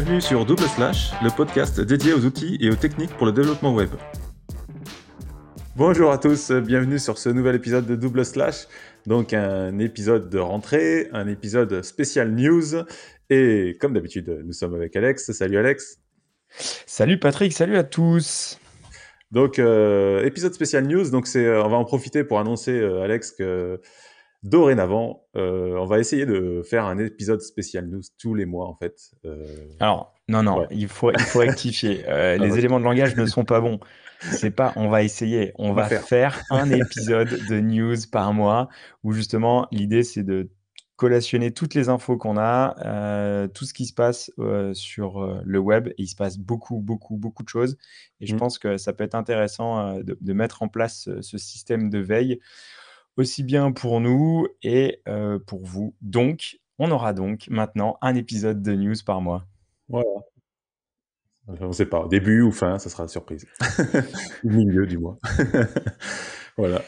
Bienvenue sur Double Slash, le podcast dédié aux outils et aux techniques pour le développement web. Bonjour à tous, bienvenue sur ce nouvel épisode de Double Slash. Donc un épisode de rentrée, un épisode spécial news. Et comme d'habitude, nous sommes avec Alex. Salut Alex. Salut Patrick, salut à tous. Donc euh, épisode spécial news. Donc c'est, euh, on va en profiter pour annoncer euh, Alex que dorénavant, on va essayer de faire un épisode spécial news tous les mois en fait. Alors non non, il faut il faut rectifier. Ah, les éléments de langage ne sont pas bons. C'est pas on va essayer, on, va, faire. un épisode de news par mois où justement l'idée c'est de collationner toutes les infos qu'on a, euh, tout ce qui se passe euh, sur euh, le web. Et il se passe beaucoup, beaucoup, beaucoup de choses. Et je mmh. pense que ça peut être intéressant de, mettre en place ce système de veille, aussi bien pour nous et pour vous. Donc, on aura donc maintenant un épisode de news par mois. Voilà. On ne sait pas, début ou fin, ça sera surprise. Au milieu du mois. voilà.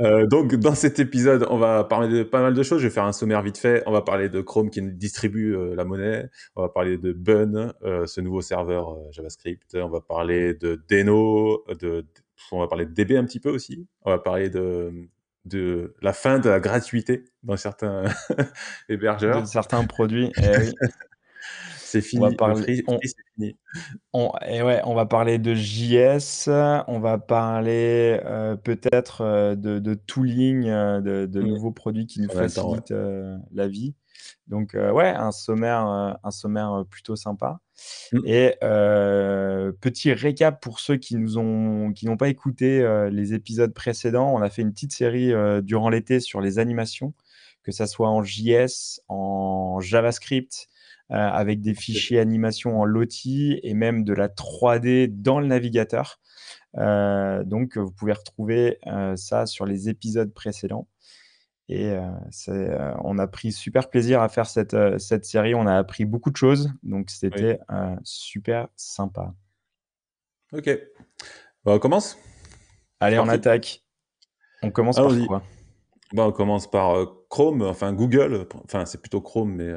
Euh, donc, dans cet épisode, on va parler de pas mal de choses. Je vais faire un sommaire vite fait. On va parler de Chrome qui distribue euh, la monnaie. On va parler de Bun, euh, ce nouveau serveur JavaScript. On va parler de Deno. De, on va parler de DB un petit peu aussi. On va parler de, de la fin de la gratuité dans certains hébergeurs. De certains produits. Eh oui. C'est fini. On va parler, et ouais, on va parler de JS, on va parler euh, peut-être euh, de, tooling, euh, de, mmh. nouveaux produits qui nous facilitent la vie. Donc ouais, un sommaire, un sommaire plutôt sympa. Mmh. Et petit récap pour ceux qui nous ont, qui n'ont pas écouté les épisodes précédents, on a fait une petite série durant l'été sur les animations, que ça soit en JS, en JavaScript, euh, avec des fichiers animation en Lottie et même de la 3D dans le navigateur. Euh, donc, vous pouvez retrouver euh, ça sur les épisodes précédents. Et on a pris super plaisir à faire cette, cette, série. On a appris beaucoup de choses. Donc, c'était super sympa. Ok. Bah, on commence? Allez, on attaque. On commence par quoi? Bah, On commence par Chrome, enfin Google. Enfin, c'est plutôt Chrome, mais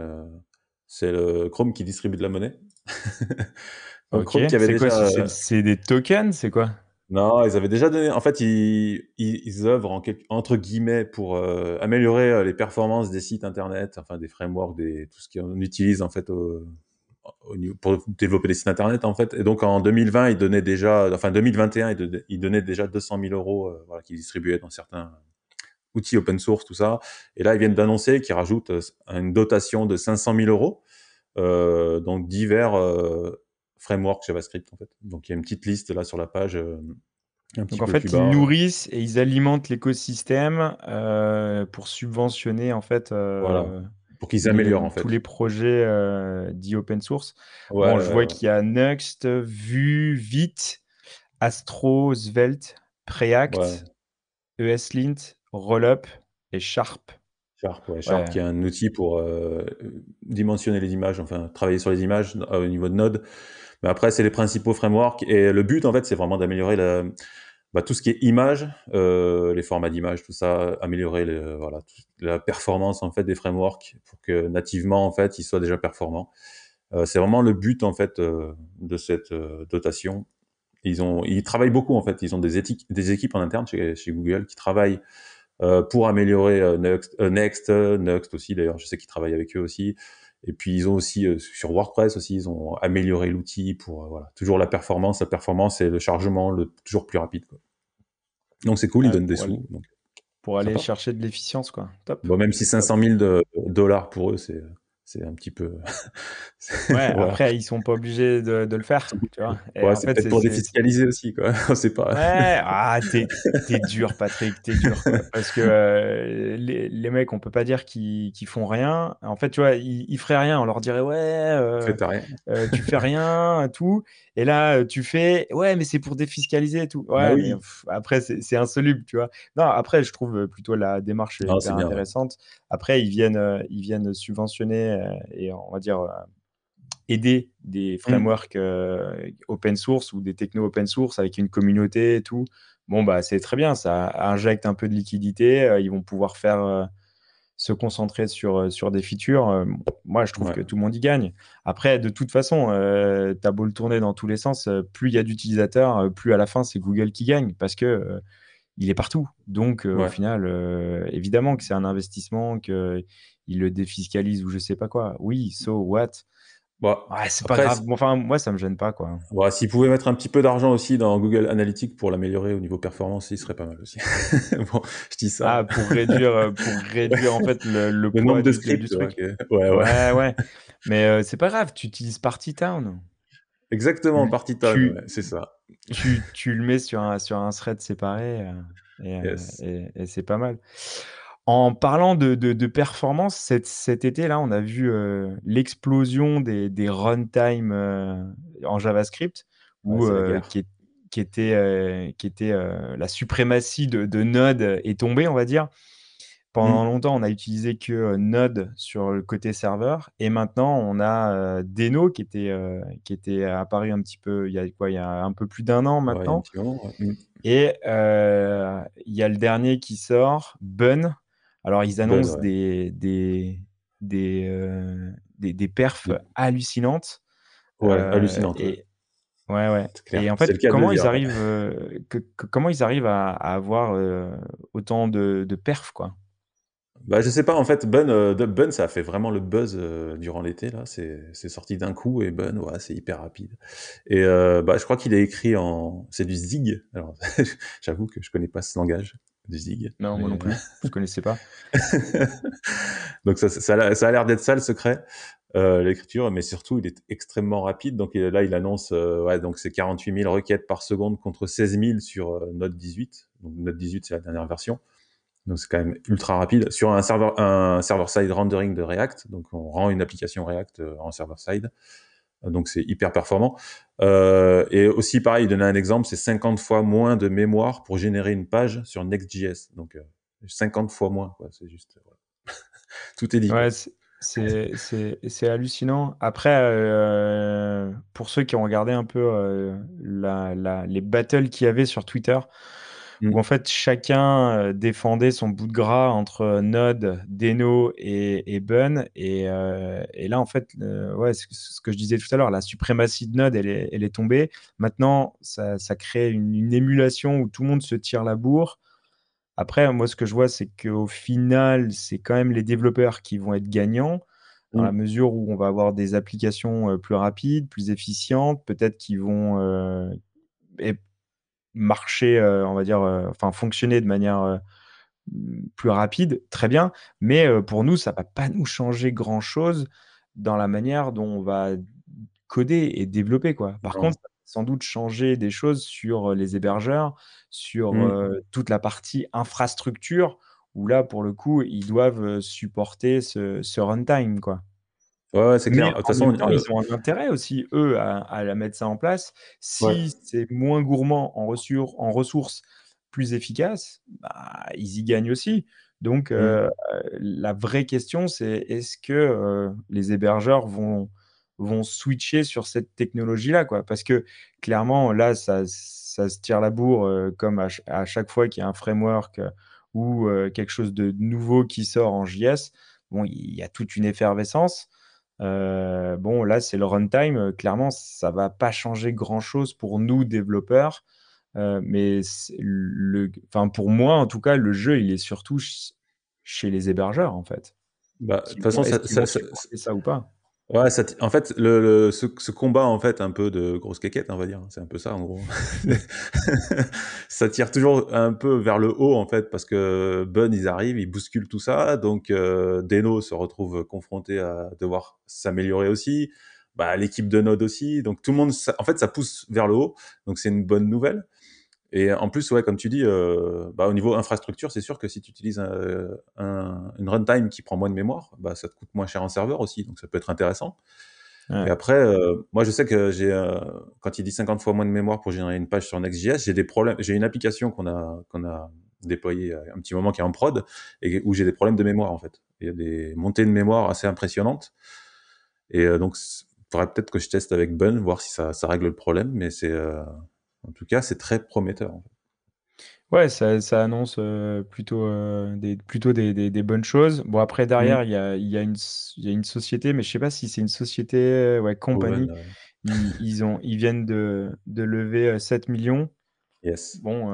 c'est le Chrome qui distribue de la monnaie. Chrome qui avait déjà... C'est des tokens, c'est quoi? Non, ils avaient déjà donné. En fait, ils, ils, œuvrent entre guillemets pour euh, améliorer euh, les performances des sites internet, enfin des frameworks, des... tout ce qu'on utilise en fait pour développer des sites internet en fait. Et donc en 2020, ils donnaient déjà, enfin 2021, ils donnaient, déjà 200 000 euros euh, qu'ils distribuaient dans certains outils open source, tout ça. Et là, ils viennent d'annoncer qu'ils rajoutent une dotation de 500 000 euros, donc divers frameworks JavaScript en fait. Donc il y a une petite liste là sur la page. donc en fait, ils nourrissent et ils alimentent l'écosystème pour subventionner en fait. voilà. Pour qu'ils améliorent en fait tous les projets dits open source. bon, je vois qu'il y a Next, Vue, Vite, Astro, Svelte, Preact, ESLint, Rollup et Sharp. Sharp, ouais, Sharp qui est un outil pour euh, dimensionner les images, enfin travailler sur les images euh, au niveau de Node. Mais après, c'est les principaux frameworks. Et le but, en fait, c'est vraiment d'améliorer bah, tout ce qui est image, euh, les formats d'image, tout ça, améliorer la performance en fait des frameworks pour que nativement, en fait, ils soient déjà performants. c'est vraiment le but en fait de cette dotation. Ils ont, ils travaillent beaucoup en fait. Ils ont des, éthiques, des équipes en interne chez, chez Google qui travaillent euh, pour améliorer euh, Next, euh, Next, Next aussi d'ailleurs, je sais qu'ils travaillent avec eux aussi. Et puis ils ont aussi sur WordPress aussi, ils ont amélioré l'outil pour voilà, toujours la performance, la performance et le chargement le toujours plus rapide. Quoi. Donc c'est cool, ils donnent des sous. pour aller chercher de l'efficience quoi. Top. Bon, même si 500 000 de, dollars pour eux, c'est c'est un petit peu. ouais, après, ils sont pas obligés de, le faire. Tu vois ouais, c'est peut-être pour défiscaliser aussi, quoi. On sait pas. Ouais, ah, t'es, dur, Patrick, t'es dur. Parce que euh, les, les, mecs, on peut pas dire qu'ils, font rien. En fait, tu vois, ils, ils feraient rien. On leur dirait, ouais, euh, rien. Euh, tu fais rien, tout. Et là, tu fais, ouais, mais c'est pour défiscaliser et tout. Ouais, bah oui. après, c'est, insoluble, tu vois. Non, après, je trouve plutôt la démarche hyper intéressante. Après, ils viennent, ils viennent subventionner euh, et on va dire euh, aider des mmh. frameworks euh, open source ou des techno open source avec une communauté et tout. Bon, bah, c'est très bien, ça injecte un peu de liquidité. ils vont pouvoir faire se concentrer sur, sur des features, moi, je trouve que tout le monde y gagne. Après, de toute façon, tu as beau le tourner dans tous les sens, plus il y a d'utilisateurs, plus à la fin, c'est Google qui gagne parce que il est partout. Donc, au final, évidemment que c'est un investissement, qu'il le défiscalise ou je sais pas quoi. Oui, so what? Bah, ouais, c'est pas grave. Enfin, moi, ça me gêne pas, quoi. Bah, S'ils pouvaient mettre un petit peu d'argent aussi dans Google Analytics pour l'améliorer au niveau performance, il serait pas mal aussi. bon, je dis ça. Ah, pour réduire, euh, pour réduire en fait le, le, le nombre de scripts du truc. Ouais, ouais, ouais. Mais euh, c'est pas grave, tu utilises Party Town. Exactement, Party Town, c'est ça. Tu, tu, le mets sur un, sur un thread séparé euh, et, et c'est pas mal. En parlant de, de, performance, cet, cet été-là, on a vu euh, l'explosion des, des runtime euh, en JavaScript, où, euh, qui, qui, était, qui était la suprématie de, de, Node est tombée, on va dire. Pendant mmh. longtemps, on a utilisé que Node sur le côté serveur, et maintenant, on a Deno qui était, qui était apparu un petit peu, il y a quoi, il y a un peu plus d'un an maintenant. Mmh. Et il y a le dernier qui sort, Bun, alors, ils annoncent des, des, des, euh, des, des, perfs hallucinantes. Ouais, euh, hallucinantes. Et, ouais, ouais. Et en fait, comment ils, arrivent, euh, que, comment ils arrivent à, avoir autant de, de perfs, quoi? Bah, je sais pas, en fait, Bun, Bun ça a fait vraiment le buzz durant l'été, là. C'est sorti d'un coup et Bun, ouais, c'est hyper rapide. Et bah, je crois qu'il est écrit en. C'est du Zig. Alors, j'avoue que je connais pas ce langage du Zig. Non, moi non plus. je connaissais pas. donc ça, ça, a l'air d'être ça le secret, euh, l'écriture, mais surtout il est extrêmement rapide. Donc là, il annonce, euh, ouais, donc c'est 48 000 requêtes par seconde contre 16 000 sur euh, Node 18. Donc Node 18, c'est la dernière version. Donc c'est quand même ultra rapide sur un serveur, un server side rendering de React. Donc on rend une application React en server side donc c'est hyper performant. Euh, et aussi, pareil, il donnait un exemple, c'est 50 fois moins de mémoire pour générer une page sur Next.js. Donc 50 euh, fois moins. C'est juste, tout est dit. Ouais, c'est hallucinant. Après, euh, pour ceux qui ont regardé un peu les battles qu'il y avait sur Twitter, où mmh. en fait chacun euh, défendait son bout de gras entre Node, Deno et, et Bun. Et, euh, et, là, en fait, ouais, ce que je disais tout à l'heure, la suprématie de Node, elle est, elle est tombée. Maintenant, ça, ça crée une, une, émulation où tout le monde se tire la bourre. Après, moi, ce que je vois, c'est qu'au final, c'est quand même les développeurs qui vont être gagnants dans la mmh. mesure où on va avoir des applications euh, plus rapides, plus efficientes, peut-être qui vont euh, marcher, euh, on va dire, euh, enfin fonctionner de manière euh, plus rapide, très bien. Mais pour nous, ça va pas nous changer grand-chose dans la manière dont on va coder et développer. Quoi. Par contre, sans doute changer des choses sur les hébergeurs, sur mmh. toute la partie infrastructure, où là, pour le coup, ils doivent supporter ce, ce runtime. Quoi. Ouais, c'est clair. De toute façon, ils ont un intérêt aussi, eux, à, à la mettre ça en place. Si c'est moins gourmand en, ressources, en ressources plus efficaces, bah, ils y gagnent aussi. Donc, mmh. euh, la vraie question, c'est est-ce que euh, les hébergeurs vont, vont switcher sur cette technologie-là quoi? Parce que clairement, là, ça, ça se tire la bourre euh, comme à, à, chaque fois qu'il y a un framework ou quelque chose de nouveau qui sort en JS. Bon, il y a toute une effervescence. Euh, bon, là, c'est le runtime. Euh, clairement, ça va pas changer grand-chose pour nous, développeurs. Euh, mais le, enfin, pour moi, en tout cas, le jeu, il est surtout chez les hébergeurs, en fait. Bah, de toute façon, ça, ça, ça, ça, ou pas? Ouais, ça en fait, le, ce, ce, combat en fait un peu de grosse quéquette, on va dire, c'est un peu ça en gros. ça tire toujours un peu vers le haut en fait parce que Bun ils arrivent, ils bousculent tout ça, donc euh, Deno se retrouve confronté à devoir s'améliorer aussi, bah, l'équipe de Node aussi, donc tout le monde, en fait, ça pousse vers le haut, donc c'est une bonne nouvelle. Et en plus, ouais, comme tu dis, euh, bah, au niveau infrastructure, c'est sûr que si tu utilises un, un, une runtime qui prend moins de mémoire, bah, ça te coûte moins cher en serveur aussi, donc ça peut être intéressant. Ouais. Et après, euh, moi, je sais que j'ai, euh, quand il dit 50 fois moins de mémoire pour générer une page sur Next.js, j'ai des problèmes. J'ai une application qu'on a, qu'on a déployée un petit moment qui est en prod et où j'ai des problèmes de mémoire en fait. Il y a des montées de mémoire assez impressionnantes. Et euh, donc, il faudrait peut-être que je teste avec Bun, voir si ça, ça règle le problème, mais c'est euh, en tout cas, c'est très prometteur. Ouais, ça ça annonce, heu, plutôt, heu, des plutôt des des des bonnes choses. Bon après derrière, il y a y a y a une société, mais je sais pas si c'est une société, ouais, compagnie. ouais. Ils ils ont ils viennent de de lever, heu, 7 000 000. Yes. Bon,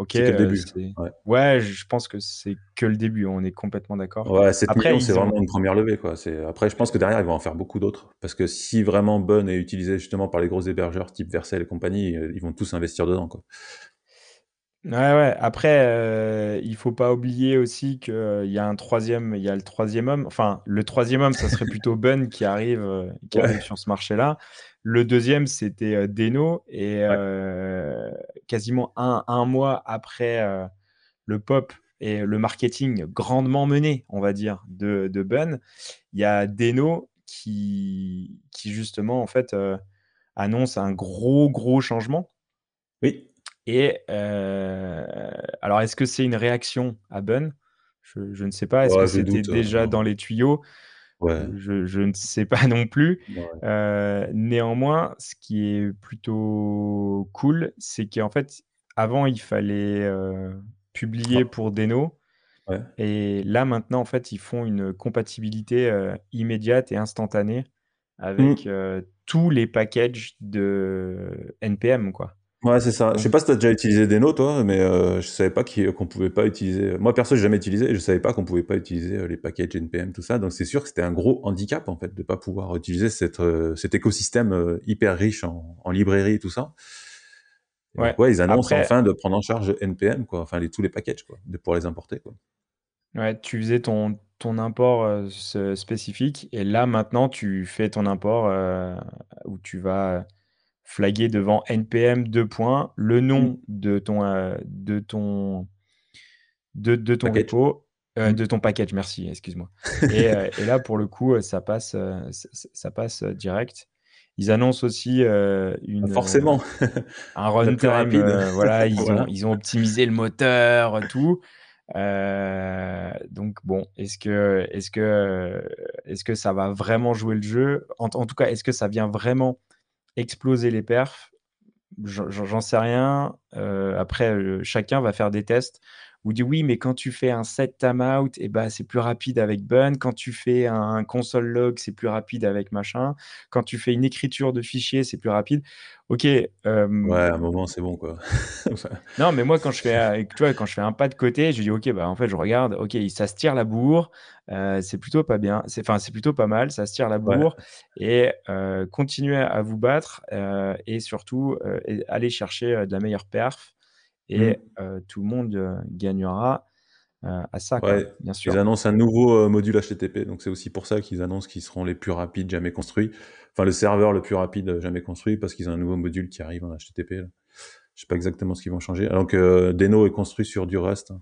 OK, C'est que le heu, début, ouais. ouais, je pense que c'est que le début, on est complètement d'accord. Ouais, 7 000 000, Après c'est ont vraiment une 1re levée, quoi. C'est après, je pense que derrière, ils vont en faire beaucoup d'autres. Parce que si vraiment Bun est utilisé justement par les gros hébergeurs type Vercel et compagnie, heu, ils vont tous investir dedans, quoi. Ouais, ouais, après, heu, il faut pas oublier aussi qu'il y a un 3e il y a le 3e homme, enfin, le 3e homme, ça serait plutôt Bun qui arrive, heu, qui arrive Ouais. sur ce marché-là. Le 2e, c'était, heu, Deno et Ouais. heu, quasiment un un mois après, heu, le pop et le marketing grandement mené, on va dire, de de Bun, il y a Deno qui qui justement, en fait, heu, annonce un gros, gros changement Oui. Et heu, alors est-ce que c'est une réaction à Bun? Je je ne sais pas. Est-ce que Ouais, c'était heu, déjà dans les tuyaux? Ouais. Je je ne sais pas non plus. Heu, néanmoins, ce qui est plutôt cool, c'est qu'en fait, avant, il fallait, heu, publier Ah. pour Deno et là, maintenant, en fait, ils font une compatibilité, immédiate et instantanée avec, Mmh. heu, tous les packages de NPM, quoi. Ouais, c'est ça. Je sais pas si tu as déjà utilisé Deno toi, mais heu, je savais pas qui qu'on pouvait pas utiliser, heu moi perso, j'ai jamais utilisé et je savais pas qu'on pouvait pas utiliser, heu, les packages NPM, tout ça. Donc c'est sûr que c'était un gros handicap, en fait, de pas pouvoir utiliser cet, écosystème, hyper riche en en librairies et tout ça. Et donc ouais, ils annoncent après enfin de prendre en charge NPM, quoi, enfin les tous les packages, quoi, de pouvoir les importer, quoi. Ouais, tu faisais ton ton import, ce spécifique et là, maintenant, tu fais ton import, où tu vas flaguer devant NPM: le Mmh. nom de ton, heu, de ton de de ton Package. repo, heu, Mmh. de ton package, merci, excuse-moi et heu et là, pour le coup, heu, ça passe, ça passe, direct. Ils annoncent aussi, Bah, une, heu, forcément, un la plus runtime, rapide. voilà, ils ont ils ont optimisé le moteur, tout. Donc bon, est-ce que est-ce que, est-ce que ça va vraiment jouer le jeu? En en tout cas, est-ce que ça vient vraiment exploser les perfs? J'en sais rien. Heu, après, heu, chacun va faire des tests où dit: «Oui, mais quand tu fais un set timeout et bah, c'est plus rapide avec Bun. Quand tu fais un console log, c'est plus rapide avec machin. Quand tu fais une écriture de fichier, c'est plus rapide». OK, Ouais, hem à un moment, c'est bon, quoi. Non, mais moi, quand je fais, heu, tu vois, quand je fais un pas de côté, je dis: «OK, bah, en fait, je regarde, OK, ça se tire la bourre, heu, c'est plutôt pas bien, c'est enfin, c'est plutôt pas mal, ça se tire la Ouais. bourre et continuez à vous battre, et surtout, allez chercher, de la meilleure perf et Mmh. heu, tout le monde, heu, gagnera, heu, à ça, quoi, ils sûr». annoncent un nouveau, module HTTP, donc c'est aussi pour ça qu'ils annoncent qu'ils seront les plus rapides jamais construits. Enfin, le serveur le plus rapide jamais construit parce qu'ils ont un nouveau module qui arrive en HTTP, là. Je sais pas exactement ce qu'ils vont changer. Alors que Deno est construit sur du Rust.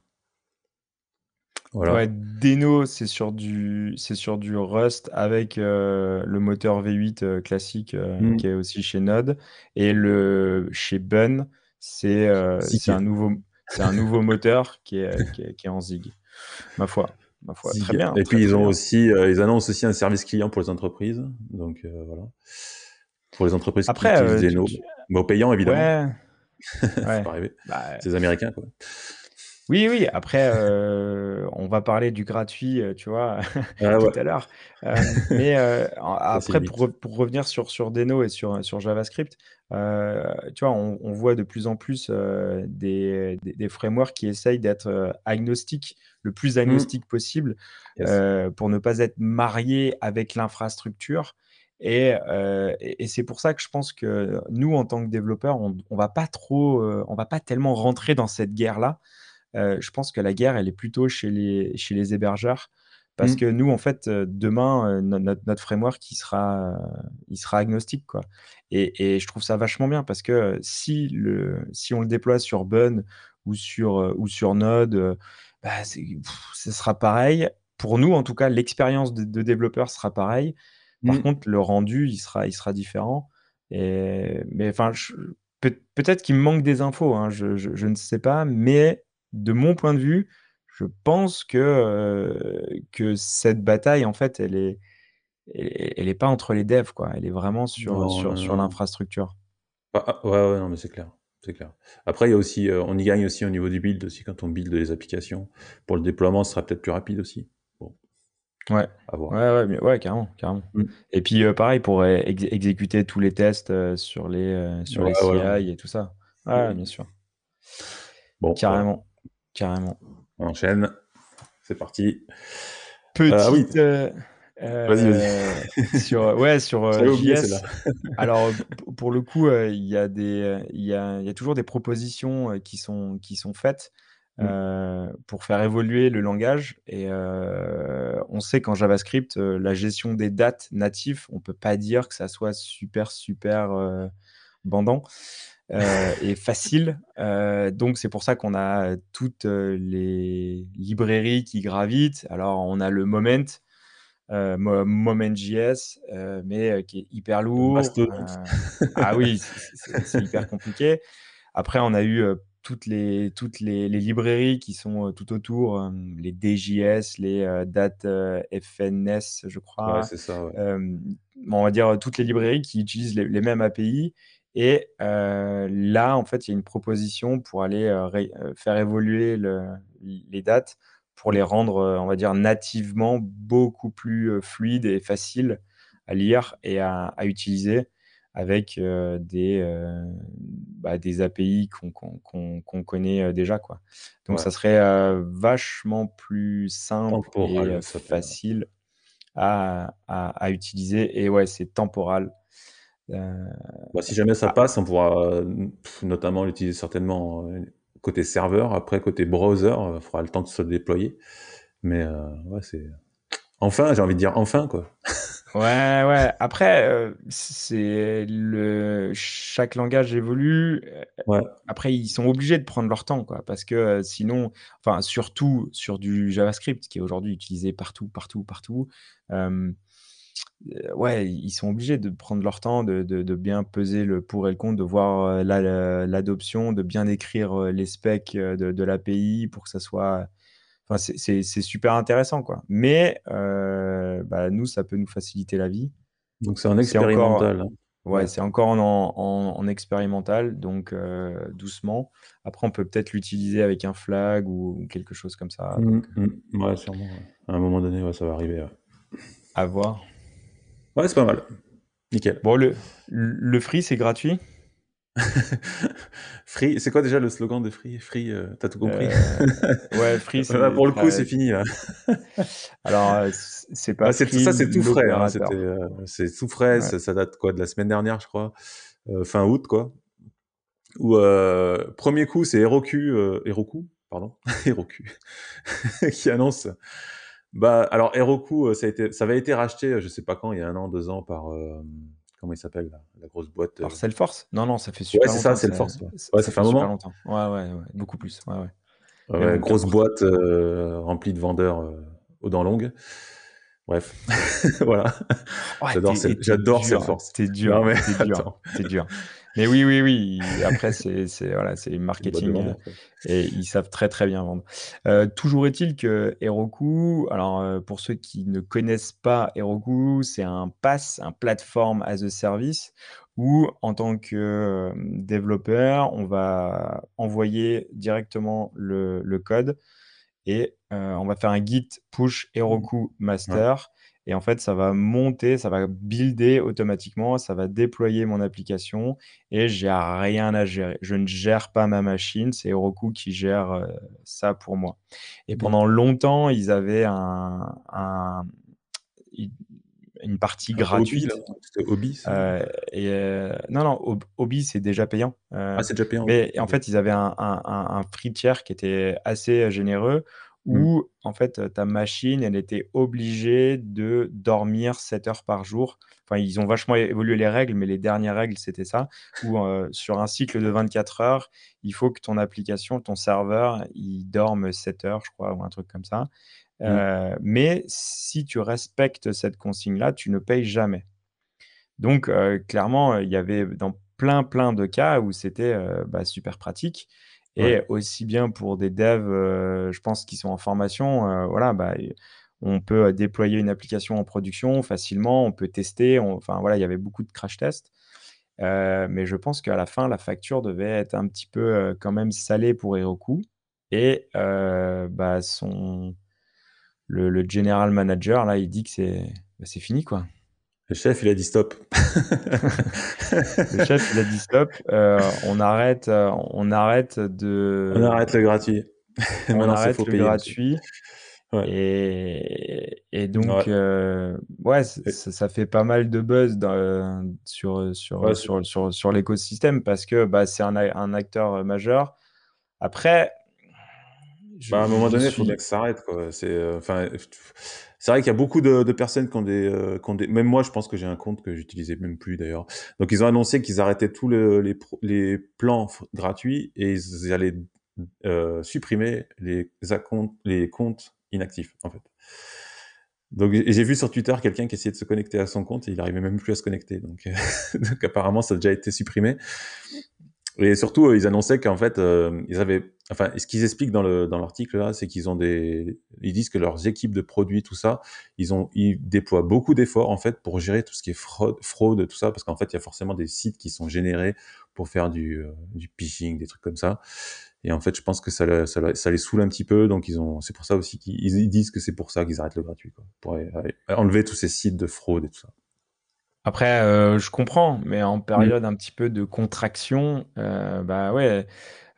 Ouais, Voilà. Deno, c'est sur du c'est sur du Rust avec, le moteur V8, heu, classique, heu, qui est aussi chez Node et le chez Bun, c'est, heu, c'est un nouveau c'est un nouveau moteur qui est qui est qui est en Zig. Ma foi, ma foi, très bien, et très, puis ils ont bien. aussi, heu, ils annoncent aussi un service client pour les entreprises, donc heu, voilà. Pour les entreprises qui Après, utilisent heu, tu Deno, tu mais au payant évidemment. ouais, ouais, bah C'est les américains, quoi. Oui, oui, après, heu, on va parler du gratuit, heu, tu vois, Ah tout ouais. à l'heure. Hem, mais heu, en Ça, c'est après pour re pour revenir sur sur Deno et sur, sur JavaScript, tu vois, on on voit de plus en plus, des des des frameworks qui essayent d'être, heu, agnostiques, le plus Mmh. agnostique possible, Yes. pour ne pas être mariés avec l'infrastructure et et et c'est pour ça que je pense que nous, en tant que développeurs, on on va pas trop, on va pas tellement rentrer dans cette guerre-là. Heu, je pense que la guerre, elle est plutôt chez les chez les hébergeurs parce que Mmh. nous, en fait, heu, demain, no notre notre framework, il sera, il sera agnostique, quoi et et je trouve ça vachement bien parce que, si le si on le déploie sur Bun ou sur, heu, ou sur Node, bah, ce sera pareil. Pour nous, en tout cas, l'expérience de de développeur sera pareil. Par Mmh. contre, le rendu, il sera il sera différent et mais enfin, peut-être qu'il me manque des infos, hein, je je je ne sais pas, mais de mon point de vue, je pense que, heu, que cette bataille, en fait, elle est elle est elle est pas entre les devs, quoi. Elle est vraiment sur, Non, sur non, sur l'infrastructure. Ah ah, ouais, ouais, non, mais c'est clair. c'est clair. Après, il y a aussi, on y gagne aussi au niveau du build aussi quand on build les applications. Pour le déploiement, ce sera peut-être plus rapide aussi. Bon. Ouais. Ouais, ouais, ouais, carrément, carrément. Mmh. Et puis pareil pour exécuter tous les tests sur les sur les CI et tout ça. Ouais, bien sûr. Bon, carrément, carrément. On enchaîne. C'est parti. Petite. Ah oui. vas-y, vas-y. sur ouais sur JS. Alors pour le coup, il y a des il y a, y a toujours des propositions qui sont qui sont faites. Mmh. pour faire évoluer le langage. Et on sait qu'en JavaScript, la gestion des dates natifs, on peut pas dire que ça soit super, super bandant et facile. donc c'est pour ça qu'on a toutes les librairies qui gravitent. Alors on a le Moment, Moment.js, mais qui est hyper lourd. ah oui, c'est hyper compliqué. Après, on a eu toutes les, toutes les, librairies qui sont tout autour, les DJS, les date FNS, je crois. c'est ça. on va dire toutes les librairies qui utilisent les, mêmes API. Et là, en fait, il y a une proposition pour aller faire évoluer les dates pour les rendre, on va dire, nativement beaucoup plus fluides et faciles à lire et à utiliser avec des, bah, des API qu'on connaît déjà. Quoi. Donc ça serait vachement plus simple et facile à, à, utiliser. Et ouais, c'est temporal. Bah, si jamais ça passe, on pourra notamment l'utiliser certainement côté serveur. Après, côté browser, il faudra le temps de se déployer. Mais ouais, c'est. Enfin, j'ai envie de dire enfin, quoi. Ouais, ouais. Après, euh, c'est le chaque langage évolue. Ouais. Après, ils sont obligés de prendre leur temps, quoi, parce que euh, sinon, enfin, surtout sur du JavaScript qui est aujourd'hui utilisé partout, partout, partout. Euh, ouais, ils sont obligés de prendre leur temps, de, de, de bien peser le pour et le contre, de voir l'adoption, de bien écrire les specs de, de l'API pour que ça soit c'est super intéressant, quoi. Mais euh, bah, nous, ça peut nous faciliter la vie. Donc c'est en expérimental. Ouais, c'est encore en, en, expérimental, donc euh, doucement. Après, on peut peut-être l'utiliser avec un flag ou, quelque chose comme ça. Mmh, mmh. Ouais, sûrement. À un moment donné, ça va arriver. À voir. Ouais, c'est pas mal. Nickel. Bon, le, le free, c'est gratuit? Free, c'est quoi déjà le slogan de Free? Free, euh, t'as tout compris? Euh, Ouais, Free. pour le coup, c'est fini là. Alors, euh, c'est pas. Ah, c'est ça, c'est tout frais. Hein, c'est tout frais. Ça, date quoi de la semaine dernière, je crois, fin août, quoi. Ou premier coup, c'est Heroku, Heroku, pardon, Heroku, qui annonce. Bah, alors Heroku, ça a été, ça avait été racheté, je sais pas quand, il y a un an, deux ans, par comment il s'appelle la, grosse boîte Par euh Salesforce? Non, non, ça fait super ouais, c'est ça, Salesforce. Ouais, ça, fait, un moment. longtemps. Ouais, ouais, ouais, beaucoup plus. Ouais, ouais. grosse boîte euh, remplie de vendeurs euh, aux dents longues. Bref, voilà. J'adore, j'adore Salesforce. C'est dur, mais c'est dur. C'est dur. Mais oui, oui, oui. Après, c'est voilà, marketing et ils savent très très bien vendre. Euh, toujours est-il que Heroku, alors euh, pour ceux qui ne connaissent pas Heroku, c'est un pass, un platform as a service où en tant que euh, développeur, on va envoyer directement le, le code et on va faire un git push Heroku master. Et en fait, ça va monter, ça va builder automatiquement, ça va déployer mon application et j'ai rien à gérer. Je ne gère pas ma machine, c'est Heroku qui gère euh, ça pour moi. Et pendant longtemps, ils avaient un, une partie gratuite. C'était Hobby euh, et euh, Non, non, Hobby, c'est déjà payant. ah, c'est déjà payant. Mais en fait, ils avaient un, un, un free tier qui était assez généreux Mmh. où en fait ta machine, elle était obligée de dormir 7 heures par jour. Enfin, ils ont vachement évolué les règles, mais les dernières règles, c'était ça, où sur un cycle de 24 heures, il faut que ton application, ton serveur, il dorme 7 heures, je crois, ou un truc comme ça. Mmh. mais si tu respectes cette consigne-là, tu ne payes jamais. Donc, clairement, il y avait dans plein, plein de cas où c'était bah, super pratique. Et aussi bien pour des devs, euh, je pense, qui sont en formation, euh, voilà, bah, on peut déployer une application en production facilement, on peut tester. enfin, voilà, il y avait beaucoup de crash tests. mais je pense qu'à la fin, la facture devait être un petit peu, quand même salée pour Heroku et bah, son le le general manager là, il dit que c'est, bah, c'est fini quoi. Le chef, il a dit stop. Le chef, il a dit stop, on arrête, on arrête de On arrête le gratuit. On arrête le gratuit. Et, et donc, ouais, euh, ouais ça, ça, fait pas mal de buzz dans, sur, sur, ouais, sur, sur, sur, l'écosystème parce que bah, c'est un, un, acteur majeur. Après, je, bah, à un moment donné, il faut bien que ça. C'est euh, enfin, c'est vrai qu'il y a beaucoup de, de personnes qui ont, des, euh, qui ont, des, Même moi, je pense que j'ai un compte que j'utilisais même plus d'ailleurs. Donc, ils ont annoncé qu'ils arrêtaient tous le, les, les plans gratuits et ils allaient euh, supprimer les, les comptes inactif, en fait. Donc j'ai vu sur Twitter quelqu'un qui essayait de se connecter à son compte et il n'arrivait même plus à se connecter. Donc, donc, apparemment ça a déjà été supprimé. Et surtout euh, ils annonçaient qu'en fait euh, ils avaient, enfin ce qu'ils expliquent dans le dans l'article là, c'est qu'ils ont des, ils disent que leurs équipes de produits tout ça, ils ont ils déploient beaucoup d'efforts en fait pour gérer tout ce qui est fraude, fraude tout ça parce qu'en fait il y a forcément des sites qui sont générés pour faire du euh, du phishing, des trucs comme ça. Et en fait, je pense que ça, ça, ça les saoule un petit peu. Donc, ils ont, c'est pour ça aussi qu'ils disent que c'est pour ça qu'ils arrêtent le gratuit, quoi, pour enlever tous ces sites de fraude et tout ça. Après, euh, je comprends, mais en période un petit peu de contraction, euh, bah ouais,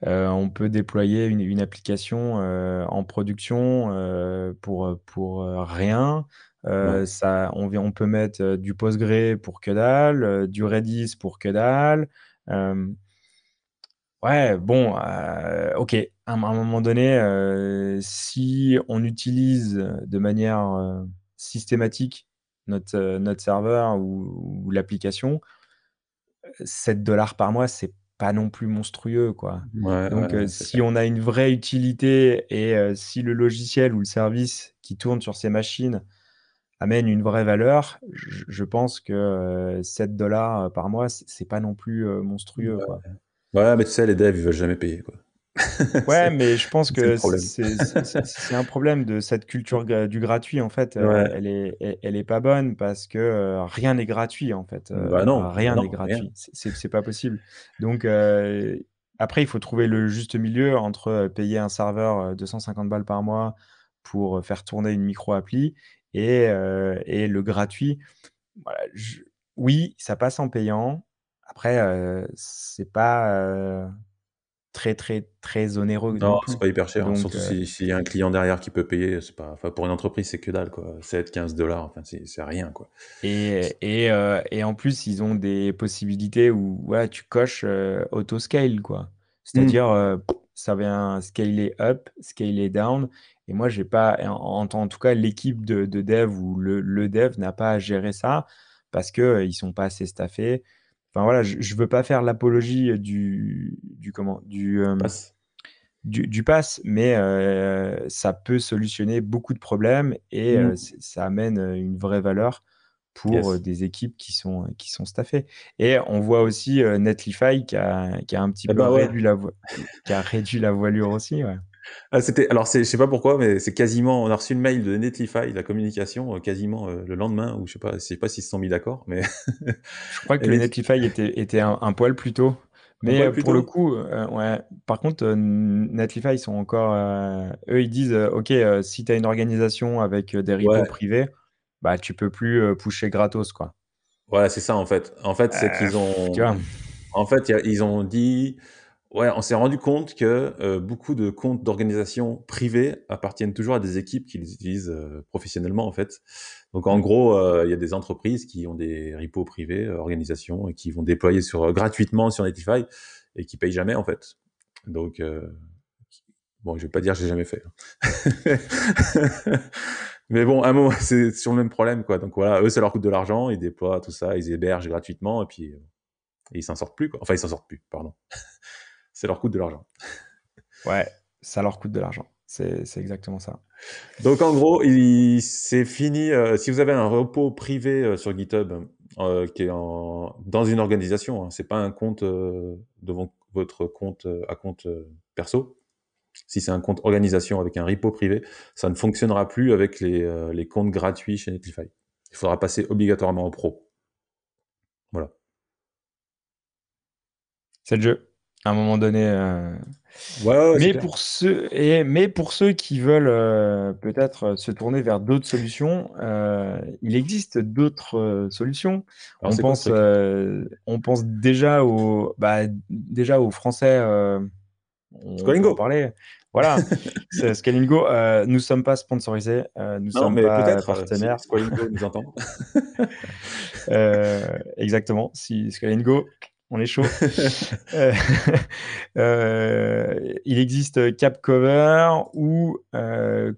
euh, on peut déployer une, une application en production pour pour rien. Ouais. Ça, on, on peut mettre du Postgre pour que dalle, du Redis pour que dalle. Ouais, bon, OK. À un moment donné, si on utilise de manière, systématique notre, notre serveur ou ou l'application, 7 dollars par mois, c'est pas non plus monstrueux, quoi. Ouais, Donc ouais, si on a une vraie utilité et si le logiciel ou le service qui tourne sur ces machines amène une vraie valeur, je je pense que, 7 dollars par mois, c'est pas non plus, monstrueux, Ouais. quoi. Ouais, mais tu sais, les devs, ils veulent jamais payer, quoi. Ouais, mais je pense que c'est un problème de cette culture du gratuit, en fait, Ouais. elle est elle elle est pas bonne parce que, heu, rien n'est gratuit, en fait, heu, Bah non, rien n'est gratuit. C'est pas possible. Donc après, il faut trouver le juste milieu entre, payer un serveur, heu, 250 balles par mois pour, faire tourner une micro appli et et le gratuit. Voilà, je oui, ça passe en payant. Après, c'est pas, très, très, très onéreux Non, c'est pas hyper cher, hein, Donc surtout si s'il y a un client derrière qui peut payer, c'est pas enfin, pour une entreprise, c'est que dalle, quoi. 7-15 dollars, enfin, c'est c'est rien, quoi. Et et heu et en plus, ils ont des possibilités où, ouais, tu coches, heu, auto scale, quoi. C'est-à-dire, heu, ça vient scaler up, scaler down et moi, j'ai pas en en tout cas, l'équipe de de dev ou le le dev n'a pas à gérer ça parce que, heu, ils sont pas assez staffés. Enfin, voilà, je je veux pas faire l'apologie du du comment? Du, hem, Pass. du du pass, mais heu, ça peut solutionner beaucoup de problèmes et Mmh. ça amène, une vraie valeur pour, Yes. des équipes qui sont, qui sont staffées et on voit aussi, Netlify qui a qui a un petit Et peu bah, ouais. réduit la voi qui a réduit la voilure aussi, ouais. Ah, c'était alors c'est je sais pas pourquoi, mais c'est quasiment on a reçu le mail de Netlify, la communication, heu, quasiment, heu, le lendemain ou je sais pas je sais pas s'ils se sont mis d'accord, mais Je crois que Netli Netlify était était un un poil plus tôt, mais plus pour le coup, ouais, par contre, Netlify, ils sont encore, eux, ils disent, «OK, si tu as une organisation avec, des repos Ouais. privés, bah, tu peux plus, pusher gratos, quoi». Ouais, c'est ça, en fait. En fait, c'est qu'ils tu ont vois? en fait, a ils ont dit ouais, on s'est rendu compte que, heu, beaucoup de comptes d'organisations privées appartiennent toujours à des équipes qui les utilisent, heu, professionnellement, en fait. Donc en Mmh. gros, heu, il y a des entreprises qui ont des repos privés, heu, organisations et qui vont déployer sur, heu, gratuitement sur Netlify et qui payent jamais, en fait. Donc bon, je vais pas dire j'ai jamais fait, hein. Mais bon, à un moment, c'est sur le même problème, quoi. Donc voilà, eux, ça leur coûte de l'argent, ils déploient tout ça, ils hébergent gratuitement et puis, ils s'en sortent plus, quoi. Enfin, ils s'en sortent plus, pardon. Ça leur coûte de l'argent. Ouais, ça leur coûte de l'argent. C'est exactement ça. Donc en gros, c'est fini, heu, si vous avez un repo privé, heu, sur GitHub, heu, qui est en dans une organisation, hein, c'est pas un compte, heu, de von votre compte, à compte, perso. Si c'est un compte organisation avec un repo privé, ça ne fonctionnera plus avec les comptes gratuits chez Netlify. Il faudra passer obligatoirement en pro. Voilà. C'est le jeu. À un moment donné. Ouais, mais, pour ceux, et, mais pour ceux qui veulent peut-être se tourner vers d'autres solutions, il existe d'autres solutions. on, pense, on pense déjà aux, bah, déjà aux Français. on Scolingo. parler. Voilà, Scalingo. Euh, nous ne sommes pas sponsorisés, euh, nous ne sommes pas euh, partenaires. Scalingo nous entend. exactement. Si Scalingo, on est chaud. il existe Capcover ou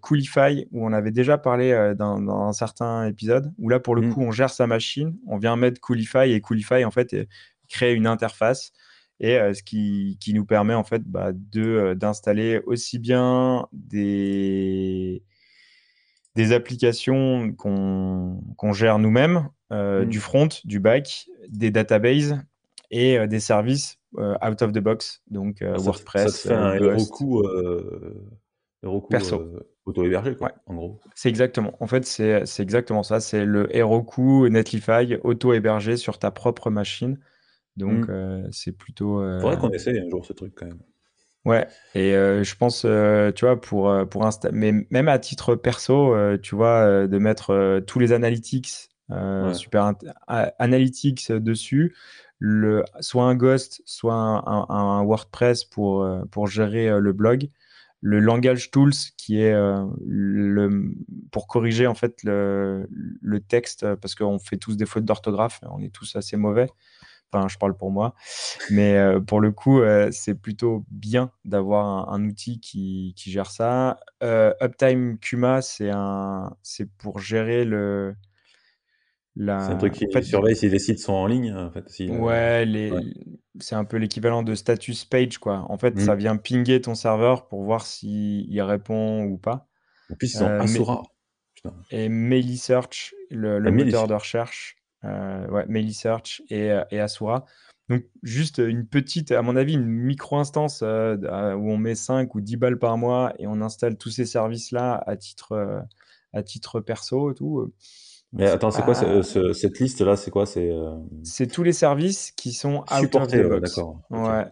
Coolify, où on avait déjà parlé dans, un certain épisode, où là, pour le mm. coup, on gère sa machine, on vient mettre Coolify et Coolify, en fait, crée une interface et euh, ce qui, qui, nous permet en fait bah, de euh, d'installer aussi bien des des applications qu'on gère nous-mêmes, euh, du front, du back, des databases et des services out of the box, donc ah, WordPress. Ça te fait un Heroku, Perso. auto-hébergé, quoi, en gros. C'est exactement. En fait, c'est exactement ça. C'est le Heroku Netlify auto-hébergé sur ta propre machine. Donc, mmh. c'est plutôt. Il faudrait qu'on essaye un jour ce truc quand même. Ouais, et je pense, tu vois, pour, pour Insta, mais même à titre perso, tu vois, de mettre tous les analytics, super analytics dessus, le, soit un Ghost, soit un, WordPress pour, pour gérer le blog, le langage tools qui est le, pour corriger en fait le, le texte, parce qu'on fait tous des fautes d'orthographe, on est tous assez mauvais. Enfin, je parle pour moi. Mais euh, pour le coup, euh, c'est plutôt bien d'avoir un, outil qui, qui, gère ça. Euh, Uptime Kuma, c'est pour gérer le. La... C'est un truc qui surveille si les sites sont en ligne. En fait, ouais, les... c'est un peu l'équivalent de status page, quoi. En fait, ça mmh. vient pinguer ton serveur pour voir s'il répond ou pas. En plus, ils sont Asura. Et Mailysearch, le, le ah, moteur de recherche, euh, ouais, et, euh, et Asura. Donc, juste une petite, à mon avis, une micro-instance euh, où on met 5 ou 10 balles par mois et on installe tous ces services-là à titre, à titre perso et tout. Mais attends, c'est quoi cette liste-là C'est quoi? C'est tous les services qui sont out of the box. D'accord. Ouais.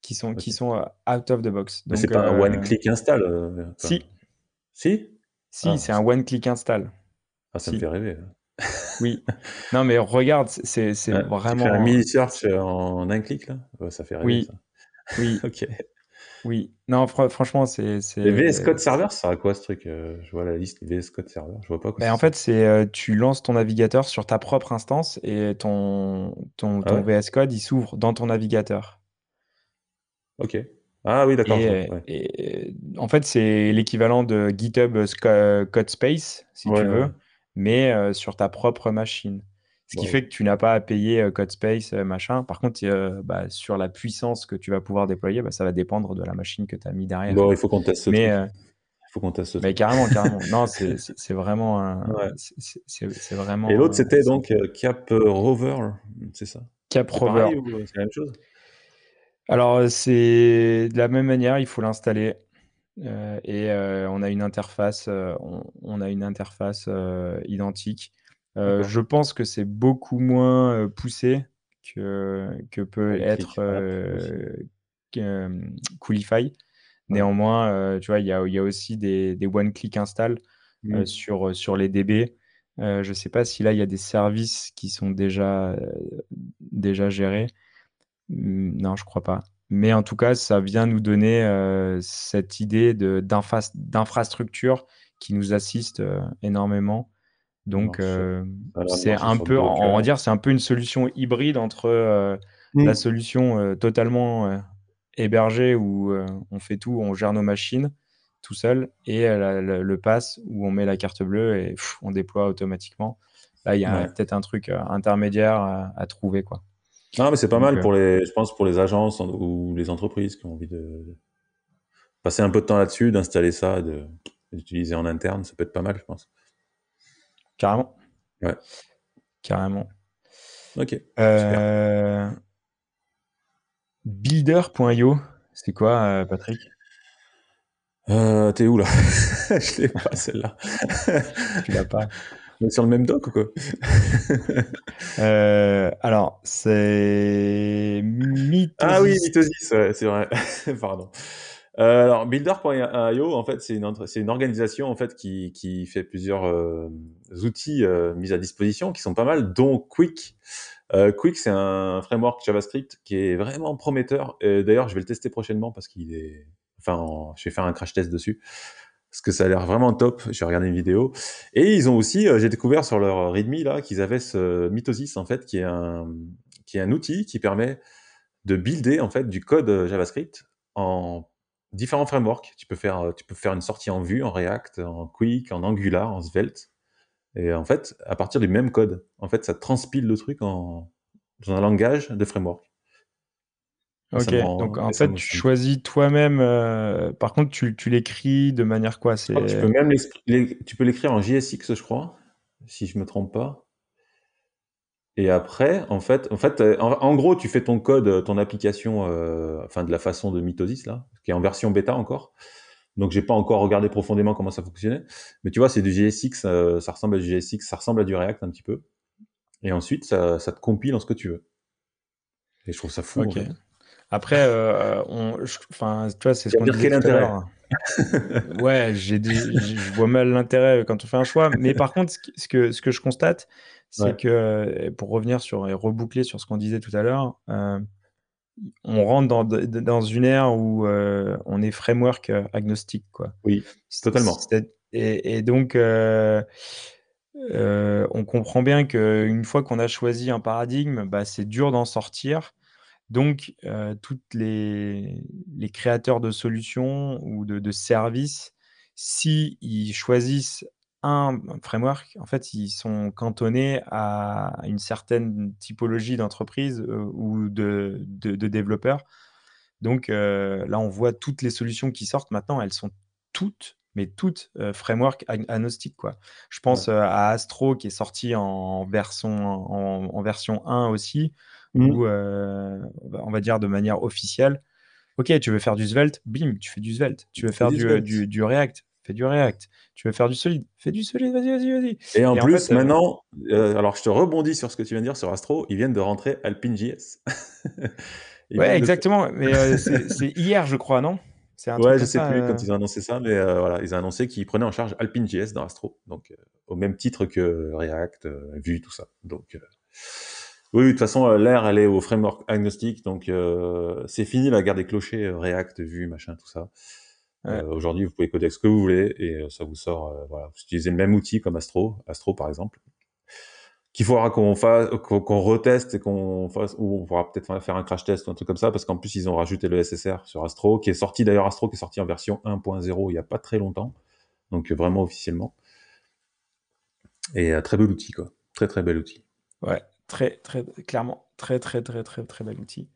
Qui sont, qui sont out of the box. Mais c'est pas un one-click install Si. Si? Si, ah, c'est un one-click install. Ah, ça me fait rêver. Oui. Non, mais regarde, c'est c'est vraiment. un mini search en un clic là? Ça fait rêver. Oui. Ça. Oui. ok. Oui. Non, franchement, c'est. VS Code Server, ça à quoi ce truc euh, Je vois la liste VS Code Server. Je vois pas quoi. Ben, en fait, c'est euh, tu lances ton navigateur sur ta propre instance et ton, ton, ah VS Code il s'ouvre dans ton navigateur. Ok. Ah oui, d'accord. En fait, c'est l'équivalent de GitHub Code Space, si tu veux mais euh, sur ta propre machine. Ce qui fait que tu n'as pas à payer CodeSpace, machin. Par contre, bah, sur la puissance que tu vas pouvoir déployer, bah, ça va dépendre de la machine que tu as mis derrière. Bon, il faut qu'on teste ce mais, truc. Il faut qu'on teste mais carrément, carrément. non, c'est vraiment. c'est vraiment. Et l'autre, c'était donc Cap Rover, c'est ça? Cap Rover. C'est la même chose? Alors, c'est de la même manière, il faut l'installer. Euh, et euh, on a une interface, on, a une interface identique. Je pense que c'est beaucoup moins poussé que, que peut être Coolify. Néanmoins, tu vois, il y a, y a, aussi des, des one-click install mmh. sur, sur les DB. je ne sais pas si là, il y a des services qui sont déjà, déjà gérés. Mmh, non, je crois pas. Mais en tout cas, ça vient nous donner euh, cette idée d'infrastructure qui nous assiste euh, énormément. Donc, euh, c'est un peu, on va dire, c'est un peu une solution hybride entre mmh. la solution totalement hébergée où on fait tout, on gère nos machines tout seul, et le pass où on met la carte bleue et on déploie automatiquement. Là, il y a peut-être un truc intermédiaire à, à trouver, quoi. Non, mais c'est pas mal pour les, je pense, pour les agences ou les entreprises qui ont envie de passer un peu de temps là-dessus, d'installer ça, de d'utiliser en interne, ça peut être pas mal, je pense. Carrément. Ouais. Carrément. Ok. Euh... Builder.io, c'est quoi, euh, Patrick? Euh, T'es où là? Je l'ai pas celle-là. tu l'as pas. On est sur le même doc ou quoi? Euh, Alors, c'est Mitosis. Ah oui, Mitosis, c'est vrai. Pardon. Euh, alors, Builder.io, en fait, c'est une, organisation en fait qui, qui fait plusieurs euh, outils euh, mis à disposition qui sont pas mal, dont Quick. Quick, c'est un framework JavaScript qui est vraiment prometteur. D'ailleurs, je vais le tester prochainement parce qu'il est, enfin, je vais faire un crash test dessus parce que ça a l'air vraiment top. J'ai regardé une vidéo et ils ont aussi, j'ai découvert sur leur README là qu'ils avaient ce Mitosis en fait, qui est un, qui est un outil qui permet de builder en fait du code JavaScript en différents frameworks. Tu peux faire, euh, tu peux faire une sortie en Vue, en React, en Quick, en Angular, en Svelte. Et en fait, à partir du même code, en fait, ça transpile le truc en, dans un langage de framework. Ok, donc en fait, tu choisis toi-même. Euh, par contre, tu, tu l'écris de manière quoi? Tu peux même tu peux l'écrire en JSX, je crois, si je me trompe pas. Et après, en fait, en fait, euh, en, gros, tu fais ton code, euh, ton application, euh, enfin de la façon de Mitosis là, qui est en version bêta encore. Donc j'ai pas encore regardé profondément comment ça fonctionnait, mais tu vois, c'est du JSX, ça ressemble à du JSX, ça ressemble à du React un petit peu. Et ensuite, ça, ça te compile en ce que tu veux. Et je trouve ça fou. Après, on, enfin, tu vois, c'est ce qu'on disait tout à l'heure. ouais, j'ai, je vois mal l'intérêt quand on fait un choix. Mais par contre, ce que, ce que je constate, c'est que, pour revenir sur et reboucler sur ce qu'on disait tout à l'heure, euh, on rentre dans, dans, une ère où euh, on est framework euh, agnostique. Quoi. Oui, totalement. Et, et, donc, on comprend bien qu'une fois qu'on a choisi un paradigme, bah, c'est dur d'en sortir. Donc, tous les, les, créateurs de solutions ou de, de services, s'ils ils choisissent un framework, en fait, ils sont cantonnés à une certaine typologie d'entreprise euh, ou de, de, développeurs. Donc euh, là, on voit toutes les solutions qui sortent maintenant, elles sont toutes, mais toutes euh, framework agnostiques. Quoi. Je pense à Astro qui est sorti en version, en, version 1 aussi, mmh. ou on va dire de manière officielle. Ok, tu veux faire du Svelte, bim, tu fais du Svelte. Tu veux faire du, du, du React, fais du React. Tu veux faire du solide, fais du solide, vas-y, vas-y, vas-y. Et en plus, euh, maintenant, euh, alors je te rebondis sur ce que tu viens de dire sur Astro, ils viennent de rentrer AlpineJS. ouais, exactement. Mais euh, c'est hier, je crois, non? Ouais, je sais plus quand ils ont annoncé ça, mais voilà, ils ont annoncé qu'ils prenaient en charge AlpineJS dans Astro, donc au même titre que React, Vue, tout ça. Donc oui, de toute façon, l'ère, elle est au framework agnostique, donc c'est fini la guerre des clochers, React, Vue, machin, tout ça. Euh, aujourd'hui, vous pouvez coder ce que vous voulez et euh, ça vous sort. Euh, voilà, vous utilisez le même outil comme Astro, Astro par exemple, qu'il faudra qu'on fasse, qu'on reteste et qu'on fasse, ou on pourra peut-être faire un crash test ou un truc comme ça, parce qu'en plus ils ont rajouté le SSR sur Astro, qui est sorti d'ailleurs Astro, qui est sorti en version 1.0 il y a pas très longtemps, donc vraiment officiellement. Et très bel outil quoi, très très bel outil. Ouais, très très clairement, très très très très très bel outil.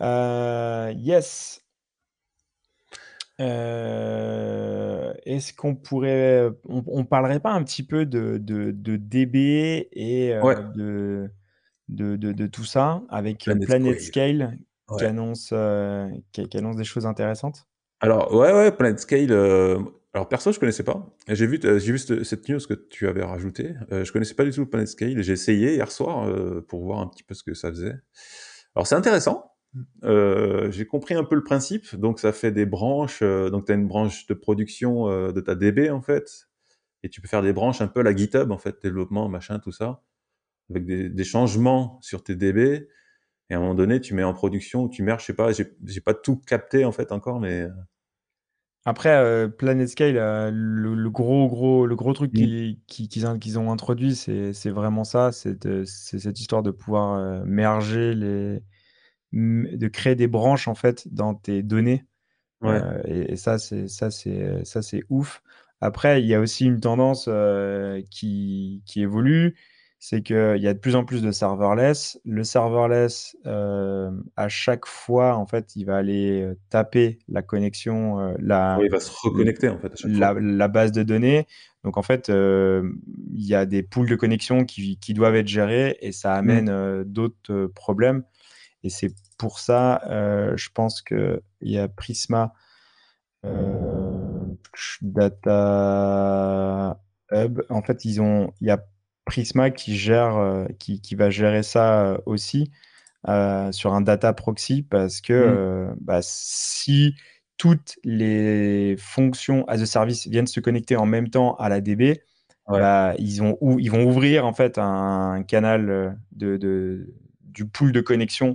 yes. Euh, est-ce qu'on pourrait, on, parlerait pas un petit peu de, de, DB et euh, de, de, de, tout ça avec Planet, Scale, qui, annonce, euh, qui, annonce des choses intéressantes? Alors, ouais, ouais, Planet Scale. alors, perso, je connaissais pas. J'ai vu, j'ai vu cette news que tu avais rajoutée. je connaissais pas du tout Planet Scale. J'ai essayé hier soir pour voir un petit peu ce que ça faisait. Alors, c'est intéressant. Euh, j'ai compris un peu le principe. Donc, ça fait des branches. Euh, donc, tu as une branche de production euh, de ta DB, en fait. Et tu peux faire des branches un peu à la GitHub, en fait, développement, machin, tout ça. Avec des, changements sur tes DB. Et à un moment donné, tu mets en production, tu merges, je sais pas, j'ai pas tout capté, en fait, encore, mais. Après, Planet Scale, le, gros, gros, le gros truc mmh. qu'ils ont introduit, c'est vraiment ça. C'est cette histoire de pouvoir merger les de créer des branches en fait dans tes données. Euh, et, ça, c'est ça, c'est ça, c'est ouf. Après, il y a aussi une tendance euh, qui, qui, évolue, c'est qu'il y a de plus en plus de serverless. Le serverless, euh, à chaque fois, en fait, il va aller taper la connexion, la, il va se reconnecter en fait à la, la, base de données. Donc en fait, il y a des pools de connexion qui, qui doivent être gérés et ça mmh. amène d'autres problèmes. Et c'est pour ça, euh, je pense qu'il y a Prisma euh, Data Hub. En fait, ils ont, il y a Prisma qui gère, qui, qui, va gérer ça aussi sur un data proxy parce que mmh. bah, si toutes les fonctions as a service viennent se connecter en même temps à la DB, bah, ils, ont, ils vont ouvrir en fait un, canal de, de, du pool de connexion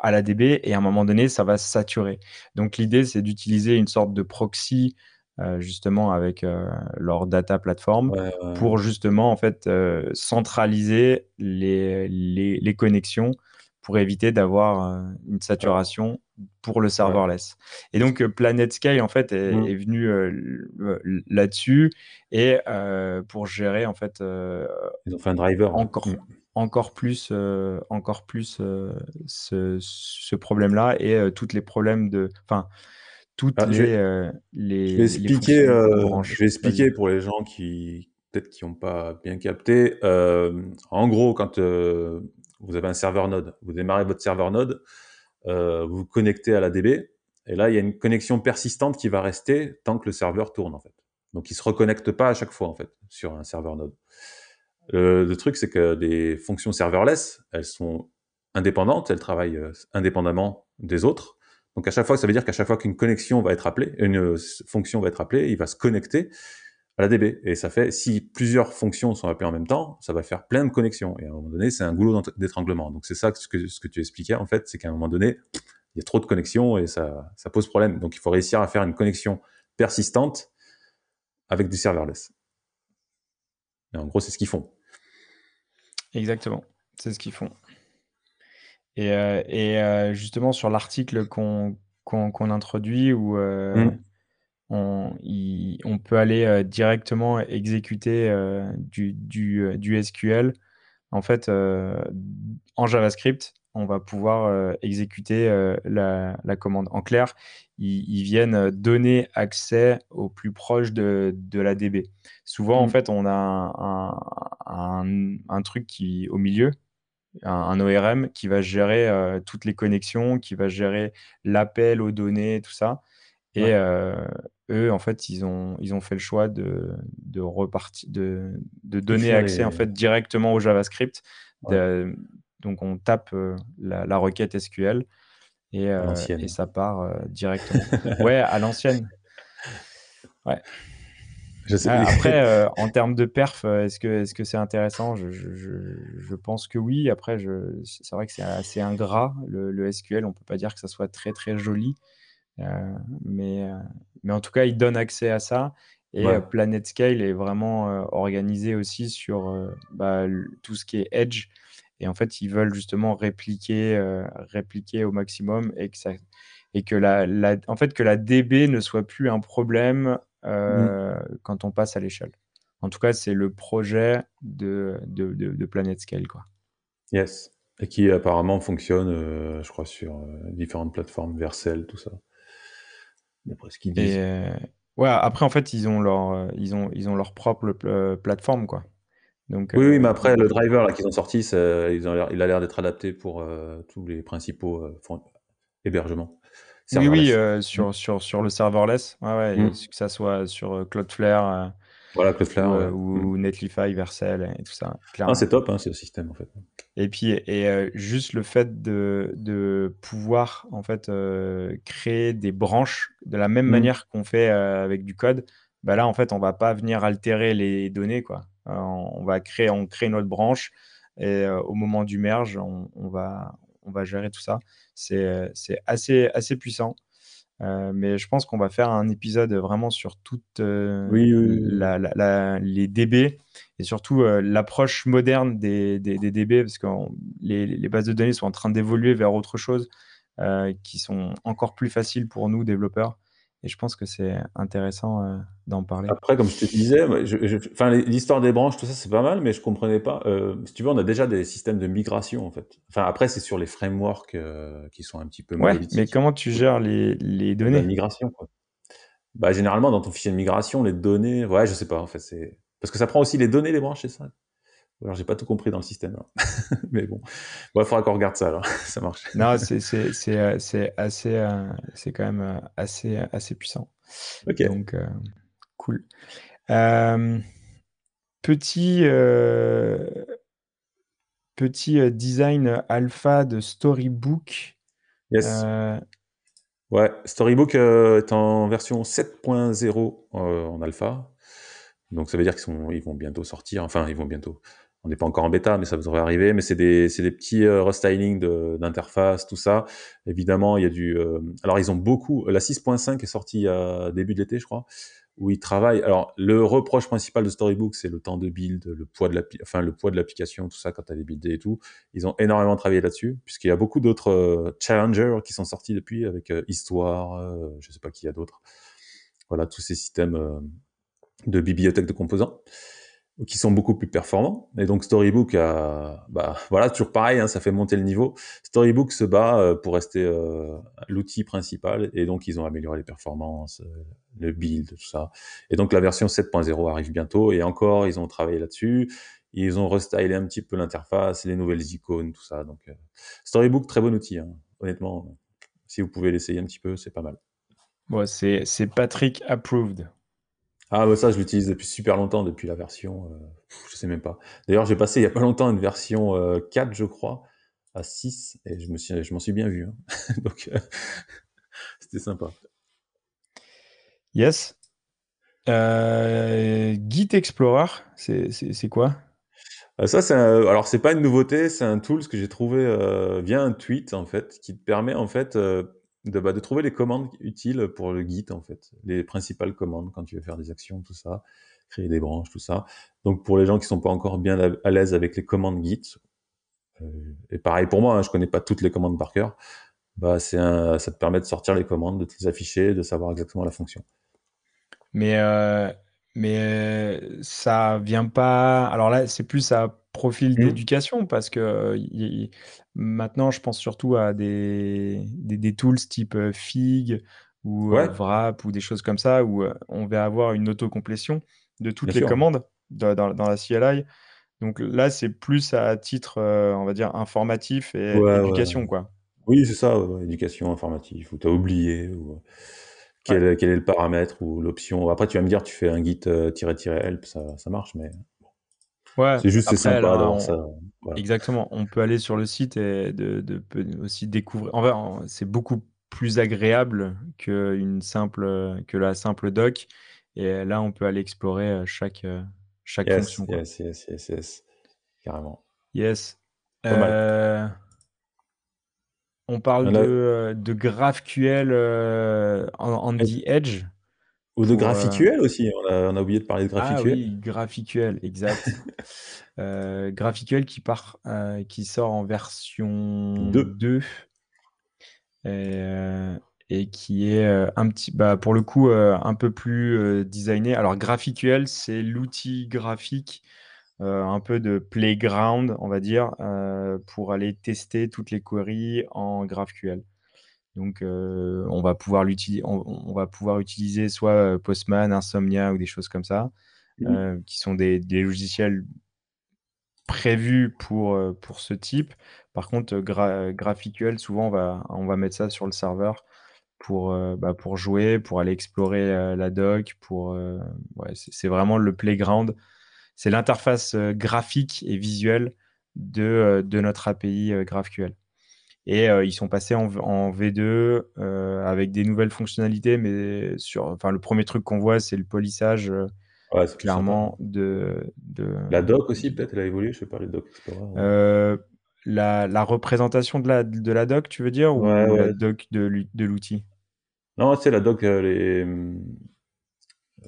à la DB et à un moment donné, ça va saturer. Donc l'idée, c'est d'utiliser une sorte de proxy euh, justement avec euh, leur data platform pour justement en fait euh, centraliser les, les, les, connexions pour éviter d'avoir une saturation pour le serverless. Et donc PlanetScale en fait est, est venu là-dessus et pour gérer en fait ils ont fait un driver encore mmh. Encore plus encore plus ce, ce problème là et tous les problèmes de enfin toutes ah, les, les, je vais expliquer, je vais expliquer pour les gens qui peut-être qui n'ont pas bien capté. en gros, quand vous avez un serveur Node, vous démarrez votre serveur Node, euh, vous vous connectez à la DB, et là, il y a une connexion persistante qui va rester tant que le serveur tourne, en fait. Donc, il se reconnecte pas à chaque fois, en fait, sur un serveur Node. Le truc, c'est que des fonctions serverless, elles sont indépendantes, elles travaillent euh, indépendamment des autres. Donc, à chaque fois, ça veut dire qu'à chaque fois qu'une connexion va être appelée, une euh, fonction va être appelée, il va se connecter la DB. Et ça fait, si plusieurs fonctions sont appelées en même temps, ça va faire plein de connexions. Et à un moment donné, c'est un goulot d'étranglement. Donc c'est ça ce que, tu expliquais, en fait, c'est qu'à un moment donné, il y a trop de connexions et ça, ça pose problème. Donc il faut réussir à faire une connexion persistante avec du serverless. Et en gros, c'est ce qu'ils font. Exactement, c'est ce qu'ils font. Et, euh, et euh, justement, sur l'article qu'on qu'on introduit, où, euh, mmh on, peut aller euh, directement exécuter euh, du, du, SQL. En fait, en JavaScript, on va pouvoir exécuter la, commande. En clair, ils, viennent donner accès au plus proche de, la DB. Souvent, en mmh. fait, on a un, truc qui au milieu, un, ORM qui va gérer toutes les connexions, qui va gérer l'appel aux données, tout ça. Et eux, en fait, ils ont, ils ont fait le choix de, de, repartir, de, de donner accès en fait, directement au JavaScript. Donc, on tape la, requête SQL et, et ça part directement. ouais, à l'ancienne. Ouais. Ah, après, en termes de perf, est-ce que c'est -ce c'est intéressant? Je, je, je, pense que oui. Après, c'est vrai que c'est assez ingrat, le, le, SQL. On ne peut pas dire que ça soit très, très joli. Euh, mais, euh, mais en tout cas, il donne accès à ça. Et euh, Planet Scale est vraiment organisé aussi sur bah, tout ce qui est Edge. Et en fait, ils veulent justement répliquer, répliquer au maximum et que, ça, et que la, la, en fait, que la DB ne soit plus un problème mmh. quand on passe à l'échelle. En tout cas, c'est le projet de, de, de, Planet Scale. Quoi. Yes. Et qui apparemment fonctionne, je crois, sur différentes plateformes, Vercel, tout ça d'après ce qu'ils disent. Euh, ouais, après, en fait, ils ont leur, euh, ils ont, ils ont leur propre euh, plateforme, quoi. Donc, oui, oui, mais après, le driver là qu'ils ont sorti, ils ont il a l'air d'être adapté pour tous les principaux hébergements. Oui, oui, sur, mm. sur, sur le serverless, ouais, ouais, mm. que ça soit sur Cloudflare, voilà, Cloudflare, ou mm. Netlify, Vercel et tout ça. Ah, c'est top, hein, ce système en fait. Et puis, et, euh, juste le fait de, de pouvoir en fait euh, créer des branches de la même manière qu'on fait euh, avec du code, bah là en fait on va pas venir altérer les données quoi. On va créer, on crée notre branche et au moment du merge, on, on, va, on va gérer tout ça. C'est assez, assez puissant. Euh, mais je pense qu'on va faire un épisode vraiment sur toutes euh, les DB et surtout euh, l'approche moderne des, des, DB parce que les, les, bases de données sont en train d'évoluer vers autre chose qui sont encore plus faciles pour nous développeurs. Et je pense que c'est intéressant euh, d'en parler. Après, comme je te disais, l'histoire des branches, tout ça, c'est pas mal, mais je comprenais pas. Euh, si tu veux, on a déjà des systèmes de migration, en fait. Enfin, après, c'est sur les frameworks euh, qui sont un petit peu ouais, mais comment tu gères les, les données? La migration, quoi. Bah, généralement, dans ton fichier de migration, les données, ouais, je sais pas, en fait, c'est... Parce que ça prend aussi les données, les branches, c'est ça? Alors, j'ai pas tout compris dans le système. Mais bon, il faudra qu'on regarde ça, alors. ça marche. Non, c'est, euh, assez, euh, c'est quand même euh, assez, assez puissant. Ok. Donc, cool. petit, petit design alpha de Storybook. Yes. Ouais, Storybook est en version 7.0 en alpha. Donc ça veut dire qu'ils ils vont bientôt sortir. Enfin, ils vont bientôt. On n'est pas encore en bêta, mais ça devrait arriver. Mais c'est des, des, petits euh, restyling d'interface, tout ça. Évidemment, il y a du. Euh, alors, ils ont beaucoup. La 6.5 est sortie à début de l'été, je crois, où ils travaillent. Alors, le reproche principal de Storybook, c'est le temps de build, le poids de enfin, le poids de l'application, tout ça, quand tu as les buildés et tout. Ils ont énormément travaillé là-dessus, puisqu'il y a beaucoup d'autres euh, challengers qui sont sortis depuis, avec Histoire, je sais pas qui y a d'autres. Voilà, tous ces systèmes de bibliothèques de composants qui sont beaucoup plus performants. Et donc Storybook a, bah voilà, toujours pareil, hein, ça fait monter le niveau. Storybook se bat euh, pour rester euh, l'outil principal, et donc ils ont amélioré les performances, euh, le build, tout ça. Et donc la version 7.0 arrive bientôt, et encore ils ont travaillé là-dessus. Ils ont restylé un petit peu l'interface, les nouvelles icônes, tout ça. Donc Storybook, très bon outil, hein. honnêtement. Si vous pouvez l'essayer un petit peu, c'est pas mal. Bon, c'est Patrick approved. Ah, bah ça, je l'utilise depuis super longtemps, depuis la version. Euh, je sais même pas. D'ailleurs, j'ai passé il y a pas longtemps une version 4, euh, je crois, à 6, et je m'en suis, je suis bien vu. Hein. Donc, euh, c'était sympa. Yes. Git Explorer, c'est quoi? Ça, c'est alors c'est pas une nouveauté, c'est un tool que j'ai trouvé via un tweet en fait, qui te permet en fait de, bah, de trouver les commandes utiles pour le Git, en fait. Les principales commandes quand tu veux faire des actions, tout ça, créer des branches, tout ça. Donc, pour les gens qui sont pas encore bien à, l'aise avec les commandes Git, euh, et pareil pour moi, hein, je connais pas toutes les commandes par cœur, bah, c'est ça te permet de sortir les commandes, de les afficher, de savoir exactement la fonction. Mais, euh, mais ça vient pas. Alors là, c'est plus à profil mmh. d'éducation parce que maintenant, je pense surtout à des, des, tools type Fig ou Wrap ou des choses comme ça où on va avoir une autocomplétion de toutes les commandes dans, dans, la CLI. Donc là, c'est plus à titre, on va dire, informatif et éducation, quoi. Oui, c'est ça, éducation informative, ou tu as oublié, ou quel, est le paramètre ou l'option. Après, tu vas me dire, tu fais un git-help, ça, ça marche, mais c'est juste, c'est sympa d'avoir ça. Exactement. On peut aller sur le site et de, de, aussi découvrir. En fait, c'est beaucoup plus agréable que, une simple, que la simple doc. Et là, on peut aller explorer euh, chaque, euh, chaque fonction. Yes, yes, yes, yes. Carrément. Yes. Euh, on parle de, de GraphQL on, the edge. Ou de GraphQL euh, aussi, on a, oublié de parler de GraphQL. Ah oui, GraphQL, exact. euh, GraphQL qui, part, euh, qui sort en version 2, euh, et, qui est un petit, bah, pour le coup un peu plus designé. Alors GraphQL, c'est l'outil graphique un peu de playground, on va dire, pour aller tester toutes les queries en GraphQL. Donc, on, va pouvoir on, va pouvoir utiliser soit Postman, Insomnia ou des choses comme ça, mmh. qui sont des, logiciels prévus pour, pour ce type. Par contre, GraphQL, souvent, on va, on va mettre ça sur le serveur pour, bah, pour jouer, pour aller explorer la doc. Pour, c'est vraiment le playground. C'est l'interface graphique et visuelle de, de notre API GraphQL. Et euh, ils sont passés en, V2 euh, avec des nouvelles fonctionnalités, mais sur, enfin, le premier truc qu'on voit, c'est le polissage. Euh, clairement de, de, La doc aussi, peut-être, elle a évolué, je sais pas, les doc Explorer. La, la, représentation de la, de la doc, tu veux dire, ou la doc de, de l'outil? Non, c'est la doc, les,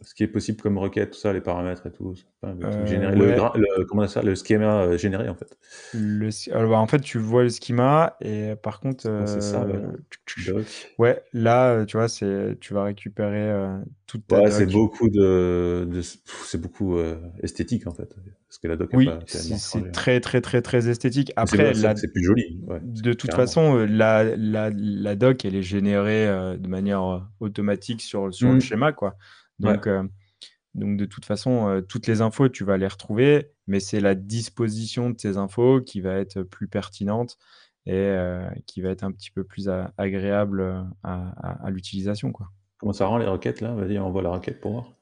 ce qui est possible comme requête, tout ça, les paramètres et tout. Euh, le, comment ça, le schéma euh, généré en fait. Le, alors, en fait, tu vois le schéma et par contre, c'est ça. Euh, ouais. là, tu vois, c'est tu vas récupérer toute ta. Ouais, c'est beaucoup de, c'est beaucoup esthétique en fait, parce que la doc. Oui, c'est très très très très esthétique. Après, c'est plus joli. de toute façon, la, la, la, doc, elle est générée de manière automatique sur sur le mmh. schéma quoi. Donc, euh, donc de toute façon, euh, toutes les infos, tu vas les retrouver, mais c'est la disposition de ces infos qui va être plus pertinente et euh, qui va être un petit peu plus agréable à, l'utilisation. Comment ça rend les requêtes là? Vas-y, envoie la requête pour voir.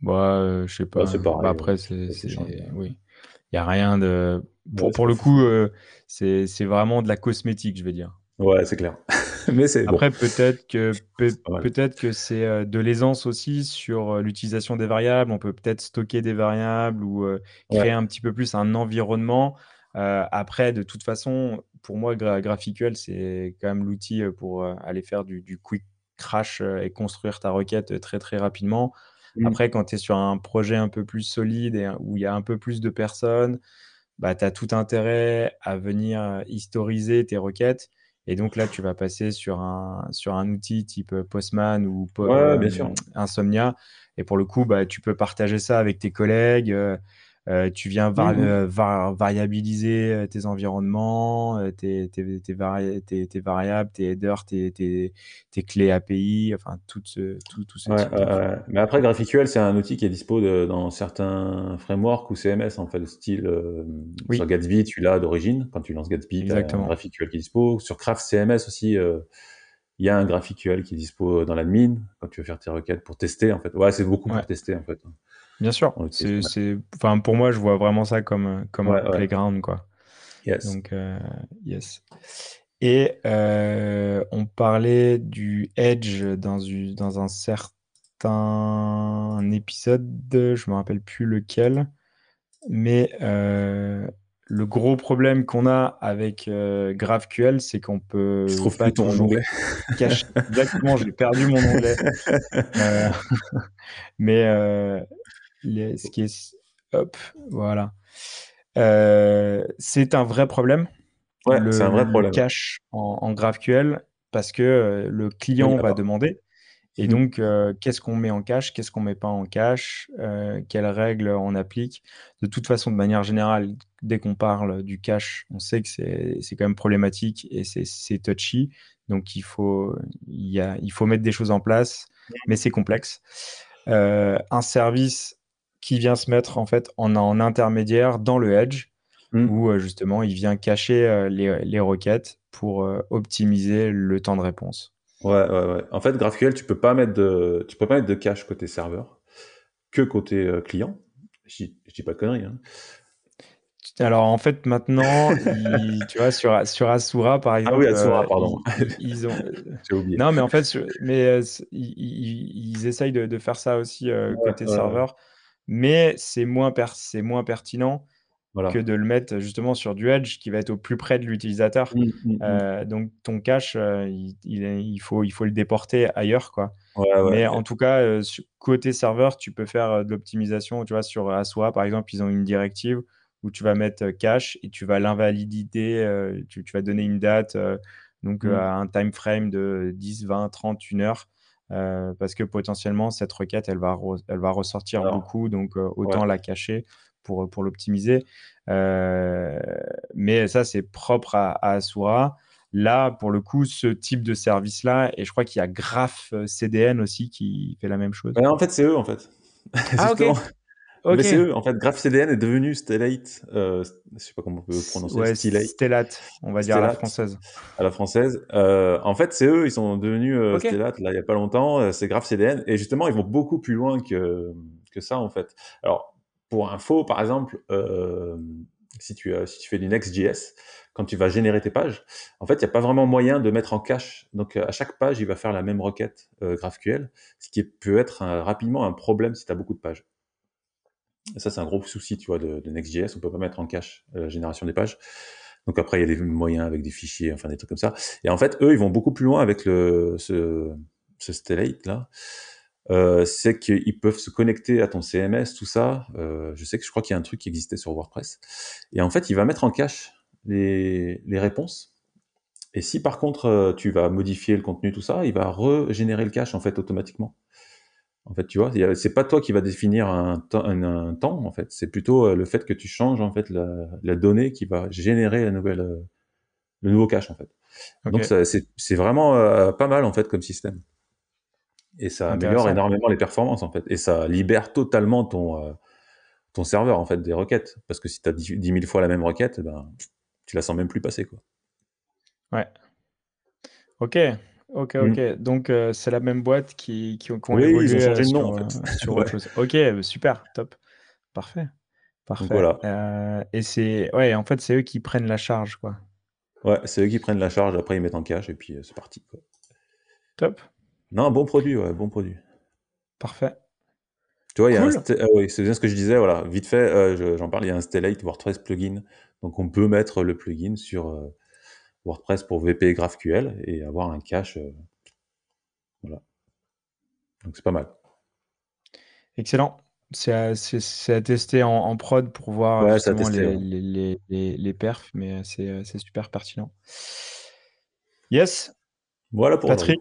Bah, je sais pas. pareil, bah, après, c'est, oui. Il y a rien de. Pour, pour le coup, c'est, c'est vraiment de la cosmétique, je vais dire. Ouais, c'est clair. Mais c'est Après, peut-être que, peut-être que c'est de l'aisance aussi sur l'utilisation des variables. On peut peut-être stocker des variables ou créer un petit peu plus un environnement. après, de toute façon, pour moi, GraphQL, c'est quand même l'outil pour aller faire du, du quick crash et construire ta requête très très rapidement. Mmh. Après, quand tu es sur un projet un peu plus solide et où il y a un peu plus de personnes, bah, tu as tout intérêt à venir historiser tes requêtes. Et donc là, tu vas passer sur un, sur un outil type Postman ou Insomnia. Et pour le coup, bah, tu peux partager ça avec tes collègues. Euh, tu viens mmh euh, variabiliser euh, tes environnements, tes, tes, tes, variables, tes headers, tes, clés API, enfin tout ce, tout, tout ce Mais après, GraphQL, c'est un outil qui est dispo dans certains frameworks ou CMS, en fait, style sur Gatsby, tu l'as d'origine. Quand tu lances Gatsby, tu as un GraphQL qui est dispo. Sur Craft CMS aussi, il y a un GraphQL qui est dispo dans l'admin quand tu veux faire tes requêtes pour tester, en fait. Ouais, c'est beaucoup pour tester, en fait. Bien sûr. C'est, enfin, pour moi, je vois vraiment ça comme, comme un playground, quoi. Yes. Donc, euh, yes. Et euh, on parlait du Edge dans, dans un certain épisode, je me rappelle plus lequel, mais euh, le gros problème qu'on a avec GraphQL, c'est qu'on peut je trouve pas ton onglet. Exactement, j'ai perdu mon onglet. mais ce qui est, hop, voilà. Euh, c'est un vrai problème. Ouais, c'est un vrai problème. Le cache en, GraphQL parce que euh, le client va demander. Et mmh. donc, euh, qu'est-ce qu'on met en cache, qu'est-ce qu'on met pas en cache, quelles règles on applique. De toute façon, de manière générale, dès qu'on parle du cache, on sait que c'est quand même problématique et c'est touchy. Donc, il faut, il, y a, il faut mettre des choses en place, mmh. mais c'est complexe. un service qui vient se mettre en fait en, en intermédiaire dans le edge, mmh. où euh, justement il vient cacher euh, les, les, requêtes pour euh, optimiser le temps de réponse. Ouais, ouais, ouais. En fait, GraphQL, tu peux pas mettre de, tu peux pas mettre de cache côté serveur, que côté client. Je, je dis pas de conneries. Hein. Alors en fait maintenant, tu vois sur sur Asura par exemple. Ah oui, Asura, pardon. Ils, ont. J'ai oublié. Non mais en fait, mais ils, ils, essayent de, de, faire ça aussi côté serveur mais c'est moins, moins pertinent que de le mettre justement sur du edge qui va être au plus près de l'utilisateur. Mmh, mmh, mmh. Euh, donc ton cache, euh, il, il, faut, il faut le déporter ailleurs. Quoi. mais en tout cas, euh, côté serveur, tu peux faire de l'optimisation. Tu vois, sur Aswa, par exemple, ils ont une directive où tu vas mettre cache et tu vas l'invalider, tu, tu, vas donner une date, donc à un time frame de 10, 20, 30, une heure. Euh, parce que potentiellement, cette requête, elle va, elle va ressortir beaucoup, donc euh, autant la cacher pour, pour l'optimiser. Euh, mais ça, c'est propre à, Asura. Là, pour le coup, ce type de service-là, et je crois qu'il y a Graph CDN aussi qui fait la même chose. en fait, c'est eux, en fait. Ah, ok. Mais c'est eux, en fait, GraphCDN est devenu Stellate, euh, je sais pas comment on peut prononcer, ouais, Stellate, on va dire à la française. À la française. Euh, en fait, c'est eux, ils sont devenus euh, Stellate, là, il y a pas longtemps, euh, c'est GraphCDN, et justement, ils vont beaucoup plus loin que, que ça, en fait. Alors, pour info, par exemple, euh, si, tu, si tu fais du Next.js, quand tu vas générer tes pages, en fait, il n'y a pas vraiment moyen de mettre en cache. Donc, à chaque page, il va faire la même requête GraphQL, ce qui peut être rapidement un problème si tu as beaucoup de pages ça, c'est un gros souci, tu vois, de, Next.js. On peut pas mettre en cache euh, la génération des pages. Donc après, il y a des moyens avec des fichiers, enfin des trucs comme ça. Et en fait, eux, ils vont beaucoup plus loin avec ce, ce Stellate là. Euh, c'est qu'ils peuvent se connecter à ton CMS, tout ça. Euh, je sais que je crois qu'il y a un truc qui existait sur WordPress. Et en fait, il va mettre en cache les, les réponses. Et si par contre tu vas modifier le contenu, tout ça, il va régénérer le cache en fait automatiquement. En fait, tu vois, c'est pas toi qui va définir un, un, temps, en fait. C'est plutôt euh, le fait que tu changes, en fait, la, donnée qui va générer la nouvelle, euh, le nouveau cache, en fait. Donc, c'est vraiment euh, pas mal, en fait, comme système. Et ça améliore énormément les performances, en fait. Et ça libère totalement ton, ton serveur, en fait, des requêtes. Parce que si tu as 10 000 fois la même requête, ben, tu la sens même plus passer, quoi. Ouais. Ok. Ok, mmh. ok. Donc c'est la même boîte qui, qui, ont oui, évolué ils ont changé de nom, sur, en fait. sur autre chose. Ok, super, top, parfait, parfait. voilà. et c'est, ouais, en fait, c'est eux qui prennent la charge, quoi. Ouais, c'est eux qui prennent la charge. Après, ils mettent en cash et puis c'est parti. Quoi. Top. Non, bon produit, ouais, bon produit. Parfait. Tu vois, il y a un ah oui, c'est bien ce que je disais, voilà, vite fait, euh, j'en parle, il y a un Stellate WordPress plugin. Donc on peut mettre le plugin sur euh, WordPress pour VP GraphQL et avoir un cache. Euh, voilà. Donc c'est pas mal. Excellent. C'est à, tester en, prod pour voir les, les, perfs, mais c'est super pertinent. Yes. Voilà pour Patrick.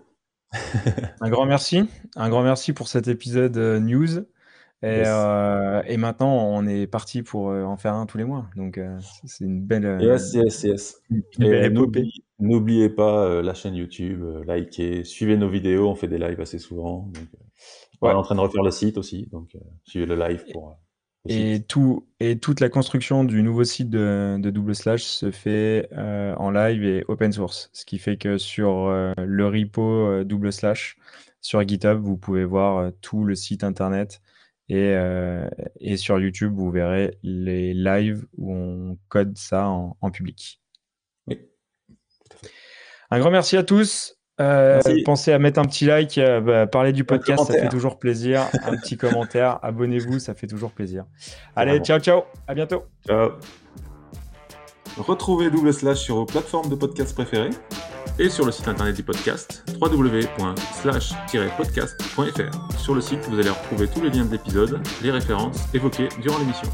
un grand merci. Un grand merci pour cet épisode news. Et, euh, et, maintenant, on est parti pour euh, en faire un tous les mois. Donc, euh, c'est une belle. yes, yes, yes. et N'oubliez pas la chaîne YouTube, likez, suivez nos vidéos. On fait des lives assez souvent. Donc, On est en train de refaire le site aussi. Donc, suivez le live pour. Et, tout, et toute la construction du nouveau site de, de Double Slash se fait en live et open source. Ce qui fait que sur le repo Double Slash, sur GitHub, vous pouvez voir tout le site internet et, euh, et, sur YouTube, vous verrez les lives où on code ça en, en public. Oui. Un grand merci à tous. Euh, pensez à mettre un petit like, euh, bah, parler du podcast, ça fait toujours plaisir. un petit commentaire, abonnez-vous, ça fait toujours plaisir. Allez, ciao, ciao, à bientôt. Ciao. Retrouvez Double Slash sur vos plateformes de podcast préférées et sur le site internet du podcast www.slash-podcast.fr. Sur le site, vous allez retrouver tous les liens de l'épisode, les références évoquées durant l'émission.